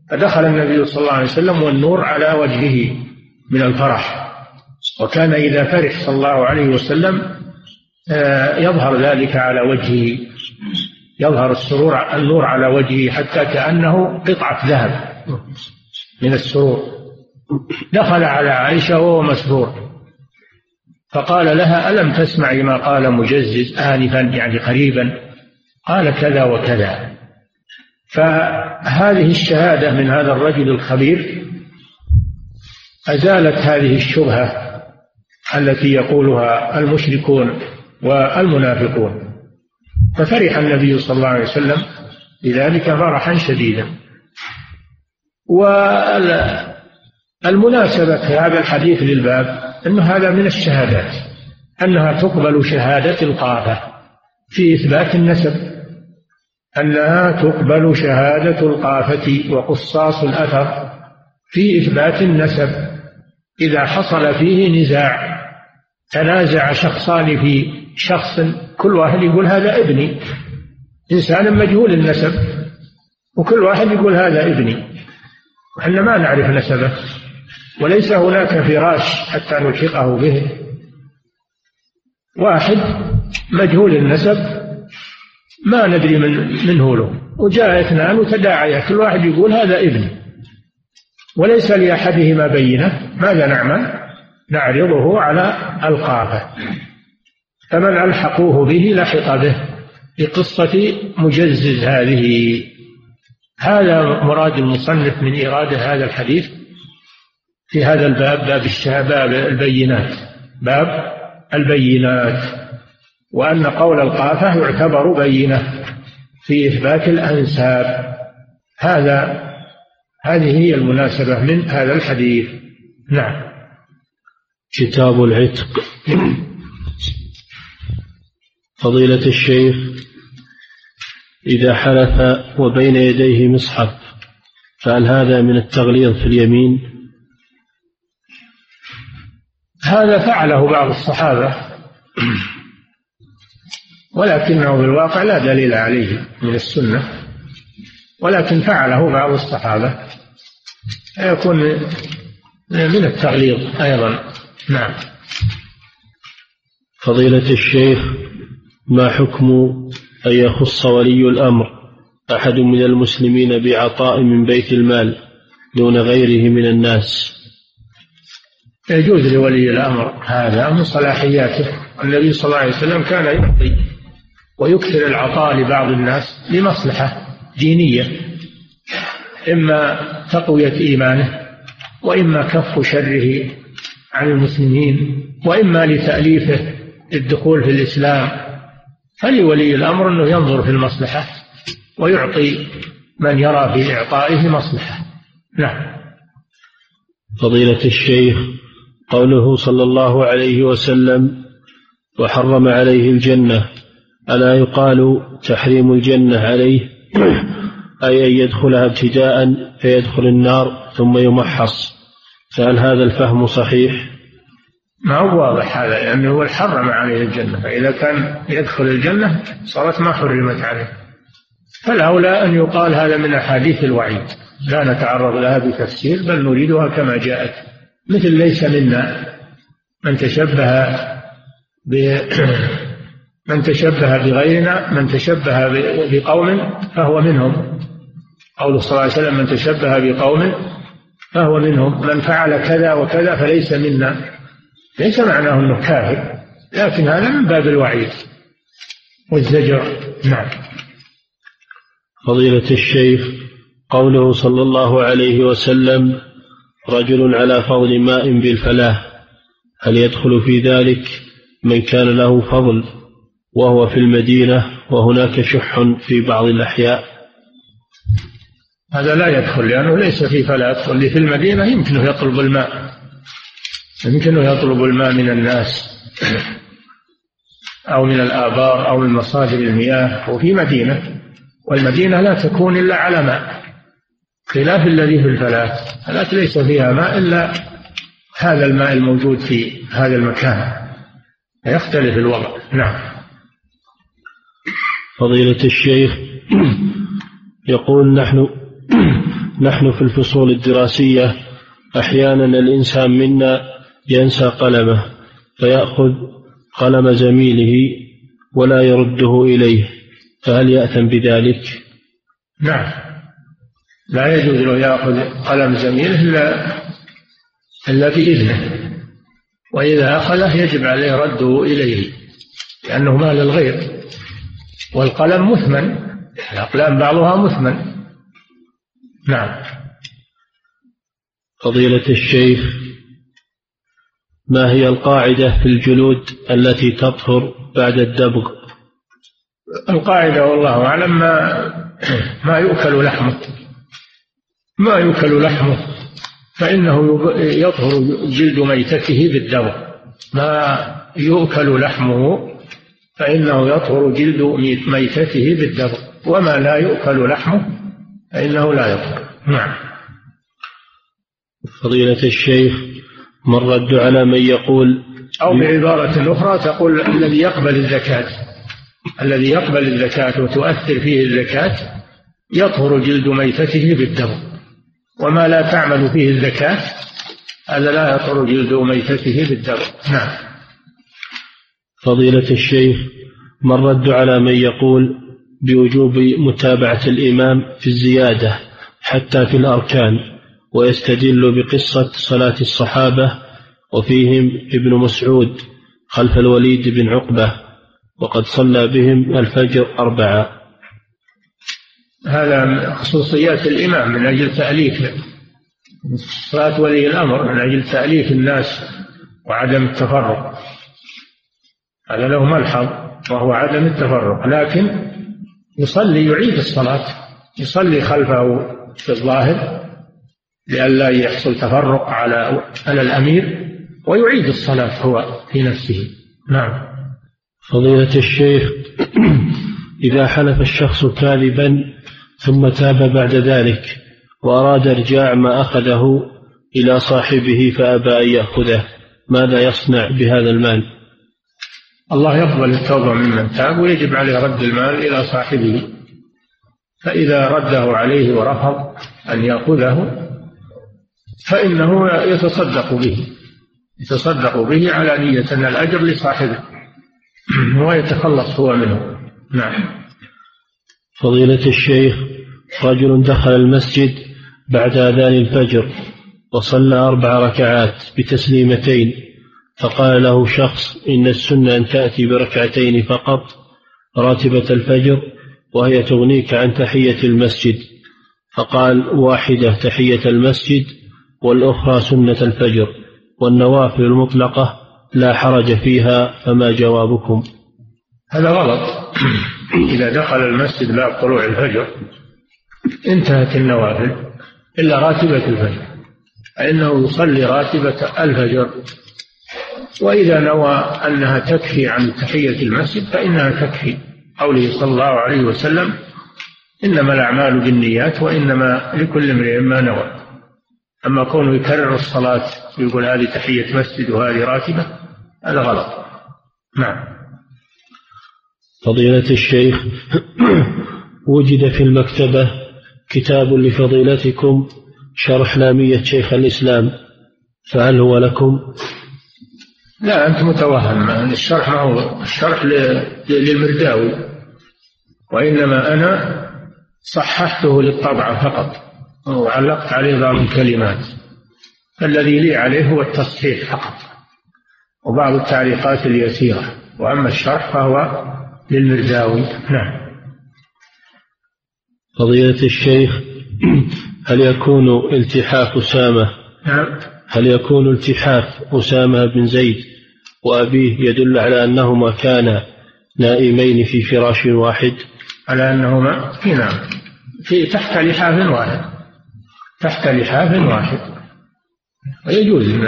فدخل النبي صلى الله عليه وسلم والنور على وجهه من الفرح. وكان إذا فرح صلى الله عليه وسلم آه، يظهر ذلك على وجهه. يظهر السرور النور على وجهه حتى كأنه قطعة ذهب. من السرور. دخل على عائشة وهو مسرور. فقال لها ألم تسمعي ما قال مجزز آنفا يعني قريبا؟ قال كذا وكذا. فهذه الشهادة من هذا الرجل الخبير أزالت هذه الشبهة التي يقولها المشركون والمنافقون. ففرح النبي صلى الله عليه وسلم بذلك فرحا شديدا. والمناسبة في هذا الحديث للباب أن هذا من الشهادات أنها تقبل شهادة القافة في إثبات النسب أنها تقبل شهادة القافة وقصاص الأثر في إثبات النسب. إذا حصل فيه نزاع تنازع شخصان في شخص كل واحد يقول هذا ابني. إنسان مجهول النسب وكل واحد يقول هذا ابني. وإحنا ما نعرف نسبه. وليس هناك فراش حتى نلحقه به. واحد مجهول النسب ما ندري من من هو له. وجاء اثنان وتداعيا كل واحد يقول هذا ابني وليس لأحدهما بينة. ماذا نعمل؟ نعرضه على القافة فمن ألحقوه به لحق به بقصة مجزز هذه. هذا مراد المصنف من إرادة هذا الحديث في هذا الباب باب باب البينات باب البينات. وأن قول القافة يعتبر بينة في إثبات الأنساب. هذا هذه هي المناسبة من هذا الحديث. نعم. كتاب العتق. فضيلة الشيخ. إذا حلف وبين يديه مصحف فهل هذا من التغليظ في اليمين؟ هذا فعله بعض الصحابة ولكنه في الواقع لا دليل عليه من السنة ولكن فعله بعض الصحابة يكون من التغليظ أيضا. نعم. فضيلة الشيخ ما حكم أن يخص ولي الأمر أحد من المسلمين بعطاء من بيت المال دون غيره من الناس. يجوز لولي الأمر هذا من صلاحياته. النبي صلى الله عليه وسلم كان يعطي ويكثر العطاء لبعض الناس لمصلحة دينية إما تقوية إيمانه وإما كف شره عن المسلمين وإما لتأليفه الدخول في الإسلام. فلولي الأمر أنه ينظر في المصلحة ويعطي من يرى في إعطائه مصلحة. نعم. فضيلة الشيخ قوله صلى الله عليه وسلم وحرم عليه الجنة ألا يقال تحريم الجنة عليه؟ أي أن يدخلها ابتداء فيدخل النار ثم يمحص. فهل هذا الفهم صحيح؟ ما هو واضح هذا لأنه هو حرم عليه الجنة فإذا كان يدخل الجنة صارت ما حرمت عليه. فالأولى أن يقال هذا من أحاديث الوعيد لا نتعرض لها بتفسير بل نريدها كما جاءت. مثل ليس منا من تشبه ب من تشبه بغيرنا من تشبه بقوم فهو منهم. قول صلى الله عليه وسلم من تشبه بقوم فهو منهم. من فعل كذا وكذا فليس منا. ليس معناه إنه كافر لكن هذا من باب الوعيد والزجر. نعم. فضيلة الشيخ قوله صلى الله عليه وسلم رجل على فضل ماء بالفلاح هل يدخل في ذلك من كان له فضل وهو في المدينة وهناك شح في بعض الأحياء؟ هذا لا يدخل لأنه ليس في فلا يدخل اللي في المدينة يمكنه يطلب الماء. يمكنه يطلب الماء من الناس أو من الآبار أو من مصادر المياه وفي مدينة والمدينة لا تكون إلا على ماء. خلاف الذي في الفلاة الفلاة ليس فيها ماء إلا هذا الماء الموجود في هذا المكان. يختلف الوضع. نعم. فضيلة الشيخ يقول نحن نحن في الفصول الدراسية أحيانا الإنسان منا ينسى قلمه فيأخذ قلم زميله ولا يرده إليه فهل يأثم بذلك؟ نعم. لا يجوز له يأخذ قلم زميله إلا إلا بإذنه. وإذا أخذه يجب عليه رده إليه لأنه مال الغير. والقلم مثمن الأقلام بعضها مثمن. نعم. فضيلة الشيخ ما هي القاعدة في الجلود التي تطهر بعد الدبغ؟ القاعدة والله أعلم ما ما يؤكل لحمه ما يؤكل لحمه فإنه يطهر جلد ميتته بالدبغ. ما يؤكل لحمه فإنه يطهر جلد ميتته بالدبغ. وما لا يؤكل لحمه فإنه لا يطهر. نعم. فضيلة الشيخ ما الرد على من يقول أو بعبارة أخرى تقول الذي يقبل الزكاة. الذي يقبل الزكاة وتؤثر فيه الزكاة يطهر جلد ميتته بالدبغ وما لا تعمل فيه الزكاة هذا لا يطهر جلد ميتته بالدبغ نعم. فضيلة الشيخ ما الرد على من يقول بوجوب متابعة الإمام في الزيادة حتى في الأركان. ويستدل بقصة صلاة الصحابة وفيهم ابن مسعود خلف الوليد بن عقبة وقد صلى بهم الفجر أربعة. هذا من خصوصيات الإمام من أجل تأليف صلاة ولي الأمر من أجل تأليف الناس وعدم التفرق. هذا له ملحظ وهو عدم التفرق لكن يصلي يعيد الصلاة يصلي خلفه في الظاهر لئلا يحصل تفرق على على الأمير ويعيد الصلاة هو في نفسه. نعم. فضيلة الشيخ إذا حلف الشخص كاذبا ثم تاب بعد ذلك وأراد إرجاع ما أخذه إلى صاحبه فأبى أن يأخذه ماذا يصنع بهذا المال؟ الله يقبل التوبة ممن تاب ويجب عليه رد المال إلى صاحبه. فإذا رده عليه ورفض أن يأخذه فإنه يتصدق به يتصدق به على نية أن الأجر لصاحبه. ويتخلص هو منه. نعم. فضيلة الشيخ رجل دخل المسجد بعد أذان الفجر وصلى أربع ركعات بتسليمتين فقال له شخص إن السنة أن تأتي بركعتين فقط راتبة الفجر وهي تغنيك عن تحية المسجد. فقال واحدة تحية المسجد والأخرى سنة الفجر والنوافل المطلقة لا حرج فيها فما جوابكم؟ هذا غلط. إذا دخل المسجد بعد طلوع الفجر انتهت النوافل إلا راتبة الفجر فإنه يصلي راتبة الفجر. وإذا نوى أنها تكفي عن تحية المسجد فإنها تكفي. قوله صلى الله عليه وسلم إنما الأعمال بالنيات وإنما لكل امرئ ما نوى. أما كونه يكرر الصلاة ويقول هذه تحية مسجد وهذه راتبة هذا غلط. نعم. فضيلة الشيخ وجد في المكتبة كتاب لفضيلتكم شرح لامية شيخ الإسلام فهل هو لكم؟ لا أنت متوهم. الشرح ما هو؟ الشرح للمرداوي وإنما أنا صححته للطبعة فقط. وعلقت عليه بعض الكلمات. الذي لي عليه هو التصحيح فقط وبعض التعليقات اليسيرة. وأما الشرح فهو للمرداوي. نعم. فضيلة الشيخ هل يكون التحاف أسامة؟ نعم. هل يكون التحاف أسامة بن زيد وأبيه يدل على أنهما كانا نائمين في فراش واحد؟ على أنهما نعم. في تحت لحاف واحد. تحت لحاف واحد. ويجوز. إن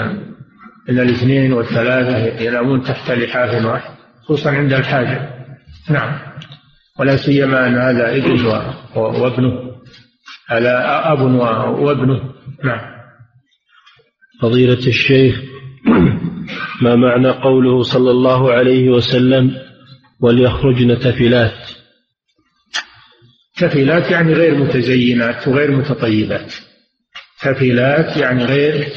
إن الاثنين والثلاثة ينامون تحت لحاف واحد خصوصا عند الحاجة. نعم. ولا سيما أن هذا ابن وابنه. هذا أب وابنه. نعم. فضيلة الشيخ ما معنى قوله صلى الله عليه وسلم وليخرجن تفلات تفلات يعني غير متزينات وغير متطيبات. تفلات يعني غير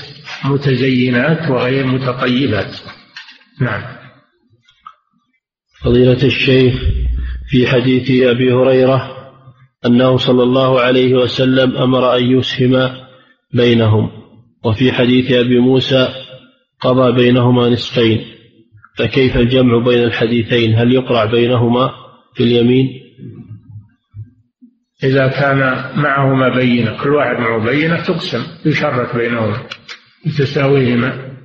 متزينات وغير متطيبات. نعم. فضيلة الشيخ في حديث أبي هريرة أنه صلى الله عليه وسلم أمر أن يسهم بينهم وفي حديث أبي موسى قضى بينهما نصفين فكيف الجمع بين الحديثين؟ هل يقرع بينهما في اليمين؟ إذا كان معهما بينة كل واحد معه بينة تقسم يشرك بينهما بتساويهما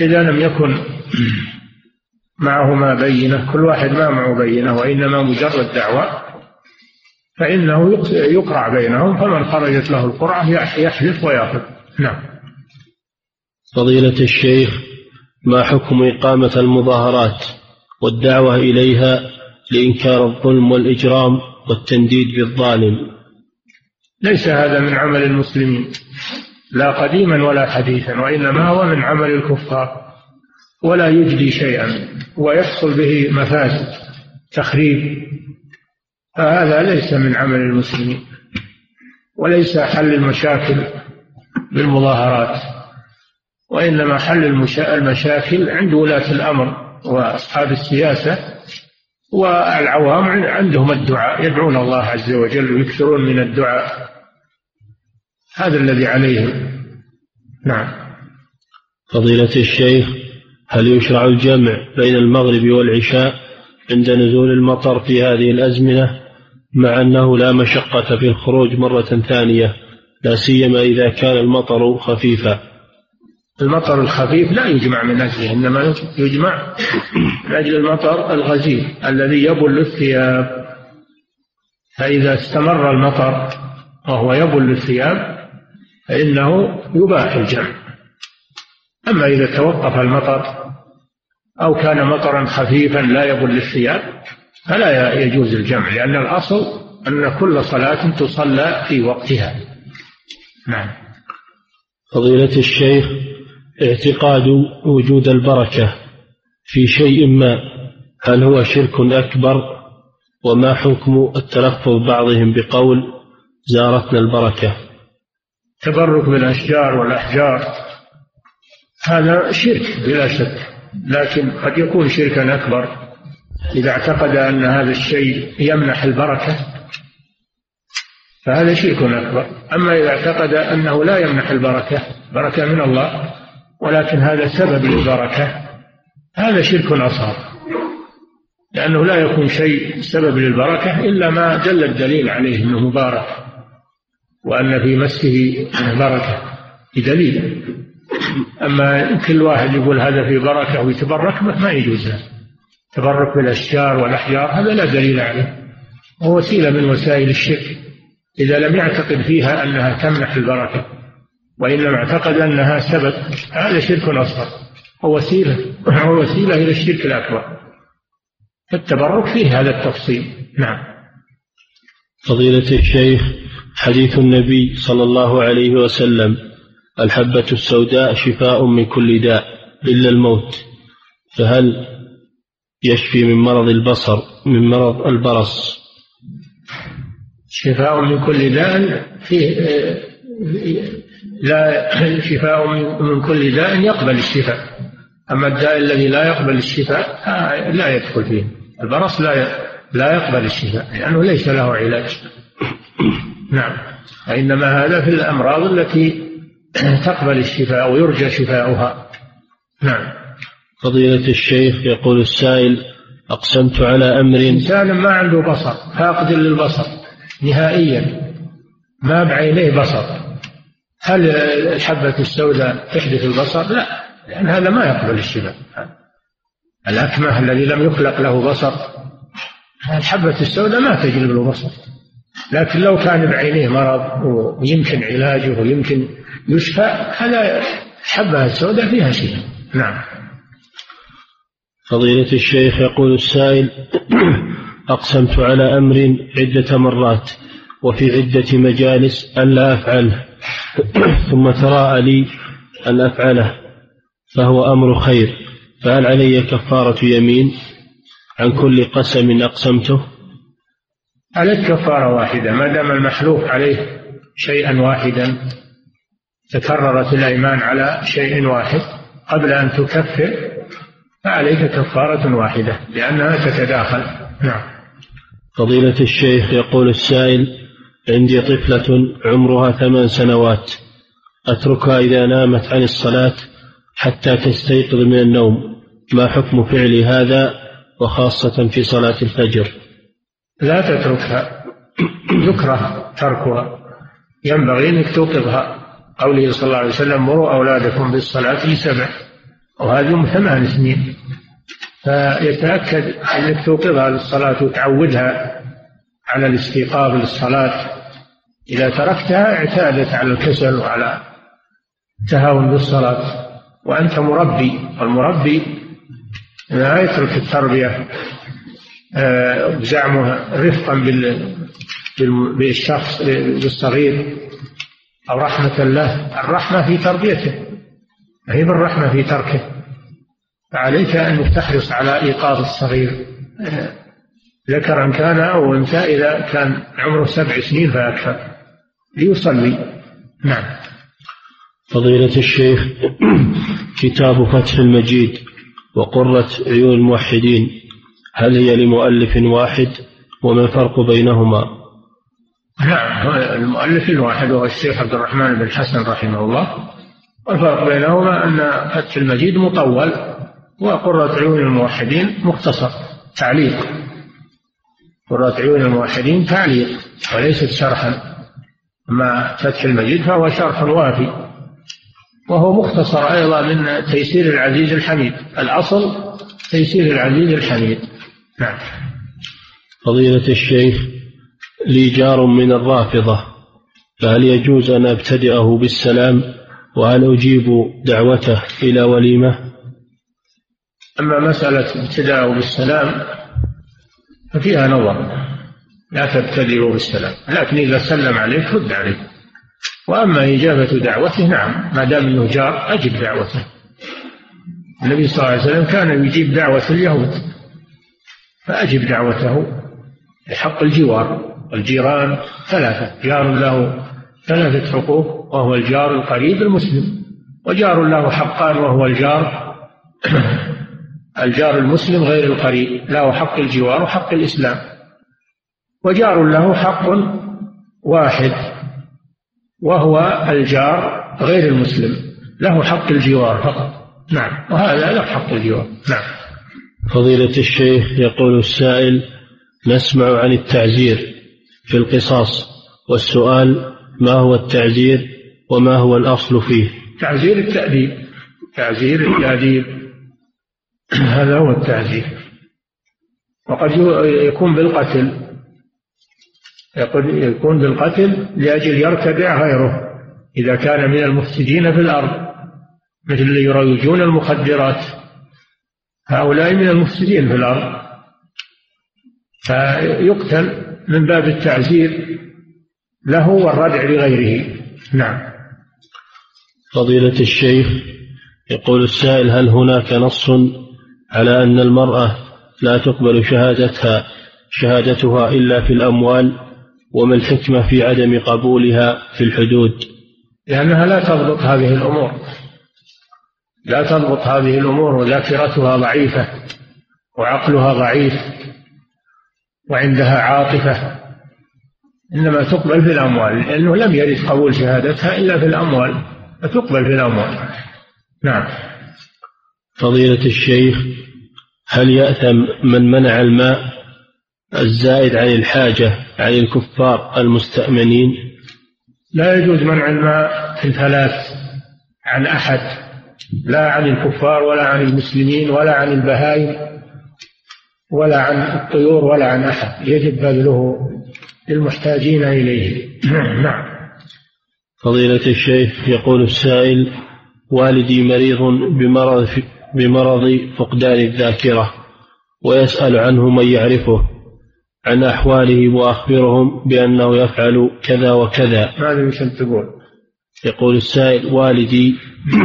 إذا لم يكن معهما بينة كل واحد ما معه بينة وإنما مجرد دعوة فإنه يقرع بينهم فمن خرجت له القرعة يحلف ويأخذ. نعم. فضيلة الشيخ ما حكم إقامة المظاهرات والدعوة إليها لإنكار الظلم والإجرام والتنديد بالظالم. ليس هذا من عمل المسلمين. لا قديما ولا حديثا وإنما هو من عمل الكفار. ولا يجدي شيئا ويحصل به مفاسد تخريب. فهذا ليس من عمل المسلمين. وليس حل المشاكل بالمظاهرات. وإنما حل المشاكل عند ولاة الأمر وأصحاب السياسة والعوام عندهم الدعاء يدعون الله عز وجل ويكثرون من الدعاء. هذا الذي عليهم نعم. فضيلة الشيخ هل يشرع الجمع بين المغرب والعشاء عند نزول المطر في هذه الأزمنة مع أنه لا مشقة في الخروج مرة ثانية لا سيما إذا كان المطر خفيفا؟ المطر الخفيف لا يجمع من أجله إنما يجمع من أجل المطر الغزير الذي يبل الثياب. فإذا استمر المطر وهو يبل الثياب فإنه يباح الجمع. أما إذا توقف المطر أو كان مطرا خفيفا لا يبل الثياب فلا يجوز الجمع لأن الأصل أن كل صلاة تصلى في وقتها. نعم. فضيلة الشيخ اعتقاد وجود البركة في شيء ما. هل هو شرك أكبر؟ وما حكم التلفظ بعضهم بقول زارتنا البركة؟ تبرك بالأشجار والأحجار هذا شرك بلا شك لكن قد يكون شركا أكبر. إذا اعتقد أن هذا الشيء يمنح البركة فهذا شرك أكبر. أما إذا اعتقد أنه لا يمنح البركة بركة من الله. ولكن هذا سبب للبركة. هذا شرك أصغر. لأنه لا يكون شيء سبب للبركة إلا ما دل الدليل عليه أنه مبارك. وأن في مسه بركة. بدليل أما كل واحد يقول هذا في بركة ويتبرك ما يجوز له. تبرك بالأشجار والأحجار هذا لا دليل عليه. وهو وسيلة من وسائل الشرك. إذا لم يعتقد فيها أنها تمنح البركة. وإنما اعتقد أنها سبب هذا شرك أصغر. ووسيلة ووسيلة إلى الشرك الأكبر. فالتبرك فيه هذا التفصيل. نعم. فضيلة الشيخ حديث النبي صلى الله عليه وسلم الحبة السوداء شفاء من كل داء إلا الموت. فهل يشفي من مرض البصر من مرض البرص؟ شفاء من كل داء فيه لا شفاء من كل داء يقبل الشفاء. أما الداء الذي لا يقبل الشفاء لا يدخل فيه. البرص لا لا يقبل الشفاء لأنه ليس له علاج. نعم. وإنما هذا في الأمراض التي تقبل الشفاء ويرجى شفاؤها. نعم. فضيلة الشيخ يقول السائل أقسمت على أمر. إنسان ما عنده بصر فاقد للبصر نهائيا. ما بعينيه بصر. هل الحبة السوداء تحدث البصر؟ لا لأن هذا ما يقبل الشفاء الأكمه الذي لم يخلق له بصر. الحبة السوداء ما تجلب له بصر لكن لو كان بعينيه مرض ويمكن علاجه ويمكن يشفى هذا الحبة السوداء فيها شفاء نعم. فضيلة الشيخ يقول السائل أقسمت على أمر عدة مرات وفي عدة مجالس ألا أفعله. ثم تراءى لي أن أفعله فهو أمر خير. فهل علي كفارة يمين؟ عن كل قسم أقسمته. عليك كفارة واحدة. ما دام المحلوف عليه شيئا واحدا تكررت الأيمان على شيء واحد قبل أن تكفر فعليك كفارة واحدة لأنها تتداخل. نعم. فضيلة الشيخ يقول السائل عندي طفلة عمرها ثمان سنوات. أتركها إذا نامت عن الصلاة حتى تستيقظ من النوم. ما حكم فعل هذا؟ وخاصة في صلاة الفجر. لا تتركها. يكره تركها. ينبغي أنك توقظها قوله صلى الله عليه وسلم مروا أولادكم بالصلاة لسبع. وهذه ثمان سنين. فيتأكد أنك توقظها للصلاة وتعودها على الاستيقاظ للصلاة. إذا تركتها اعتادت على الكسل وعلى التهاون بالصلاة وأنت مربي والمربي لا يترك التربية آه، بزعمه رفقا بالشخص بالصغير أو رحمة له. الرحمة في تربيته هي بالرحمة في تركه. فعليك أنك تحرص على إيقاظ الصغير. آه، ذكرا كان أو أنثى إذا كان عمره سبع سنين فأكثر. ليصلي. نعم. فضيلة الشيخ كتاب فتح المجيد وقرة عيون الموحدين هل هي لمؤلف واحد؟ وما الفرق بينهما؟ نعم المؤلف الواحد هو الشيخ عبد الرحمن بن حسن رحمه الله. والفرق بينهما أن فتح المجيد مطول وقرة عيون الموحدين مختصر تعليق. قرة عيون الموحدين تعليق وليست شرحا. أما فتح المجيد فهو شرح وافي. وهو مختصر أيضا من تيسير العزيز الحميد. الأصل تيسير العزيز الحميد. نعم. فضيلة الشيخ لي جار من الرافضة فهل يجوز أن أبتدئه بالسلام وهل أجيب دعوته إلى وليمة؟ أما مسألة ابتداءه بالسلام ففيها نظر. لا تبتدئوا بالسلام. لكن إذا سلم عليك رد عليه وأما إجابة دعوته نعم. ما دام أنه جار أجب دعوته. النبي صلى الله عليه وسلم كان يجيب دعوة اليهود. فأجب دعوته بحق الجوار. الجيران ثلاثة. جار له ثلاثة حقوق وهو الجار القريب المسلم. وجار له حقان وهو الجار الجار المسلم غير القريب. له حق الجوار وحق الإسلام. وجار له حق واحد وهو الجار غير المسلم. له حق الجوار فقط. نعم. وهذا له حق الجوار. نعم. فضيلة الشيخ يقول السائل نسمع عن التعزير في القصاص والسؤال ما هو التعزير وما هو الأصل فيه؟ تعزير التأديب. تعزير التأديب. هذا هو التعزير. وقد يكون بالقتل. يكون بالقتل لأجل يرتدع غيره إذا كان من المفسدين في الأرض مثل اللي يروجون المخدرات. هؤلاء من المفسدين في الأرض. فيقتل من باب التعزير له والردع لغيره. نعم. فضيلة الشيخ يقول السائل هل هناك نص على أن المرأة لا تقبل شهادتها شهادتها إلا في الأموال؟ وما الحكمة في عدم قبولها في الحدود؟ لأنها لا تضبط هذه الأمور. لا تضبط هذه الأمور وذاكرتها ضعيفة وعقلها ضعيف وعندها عاطفة. إنما تقبل في الأموال. لأنه لم يرد قبول شهادتها إلا في الأموال. فتقبل في الأموال. نعم. فضيلة الشيخ هل يأثم من منع الماء الزائد عن الحاجة عن الكفار المستأمنين؟ لا يجوز منع الماء في الثلاث عن أحد لا عن الكفار ولا عن المسلمين ولا عن البهائم ولا عن الطيور ولا عن أحد يجب بذله للمحتاجين إليه. نعم. فضيلة الشيخ يقول السائل والدي مريض بمرض بمرض فقدان الذاكرة ويسأل عنه من يعرفه. عن أحواله وأخبرهم بأنه يفعل كذا وكذا. ماذا وش تقول يقول السائل والدي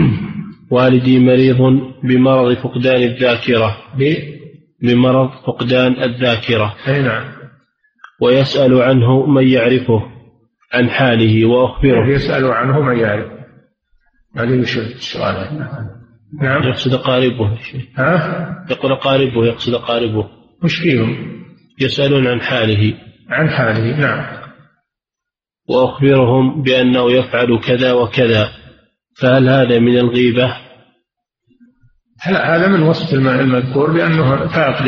والدي مريض بمرض فقدان الذاكرة. بمرض فقدان الذاكرة. أي نعم. ويسأل عنه من يعرفه عن حاله وأخبره. يسأل عنه من يعرف هذه وش السؤال نعم. يقصد أقاربه ها؟ يقول أقاربه يقصد أقاربه وش فيهم؟ يسألون عن حاله. عن حاله نعم. وأخبرهم بأنه يفعل كذا وكذا. فهل هذا من الغيبة؟ هذا من وصف المذكور بأنه فاقد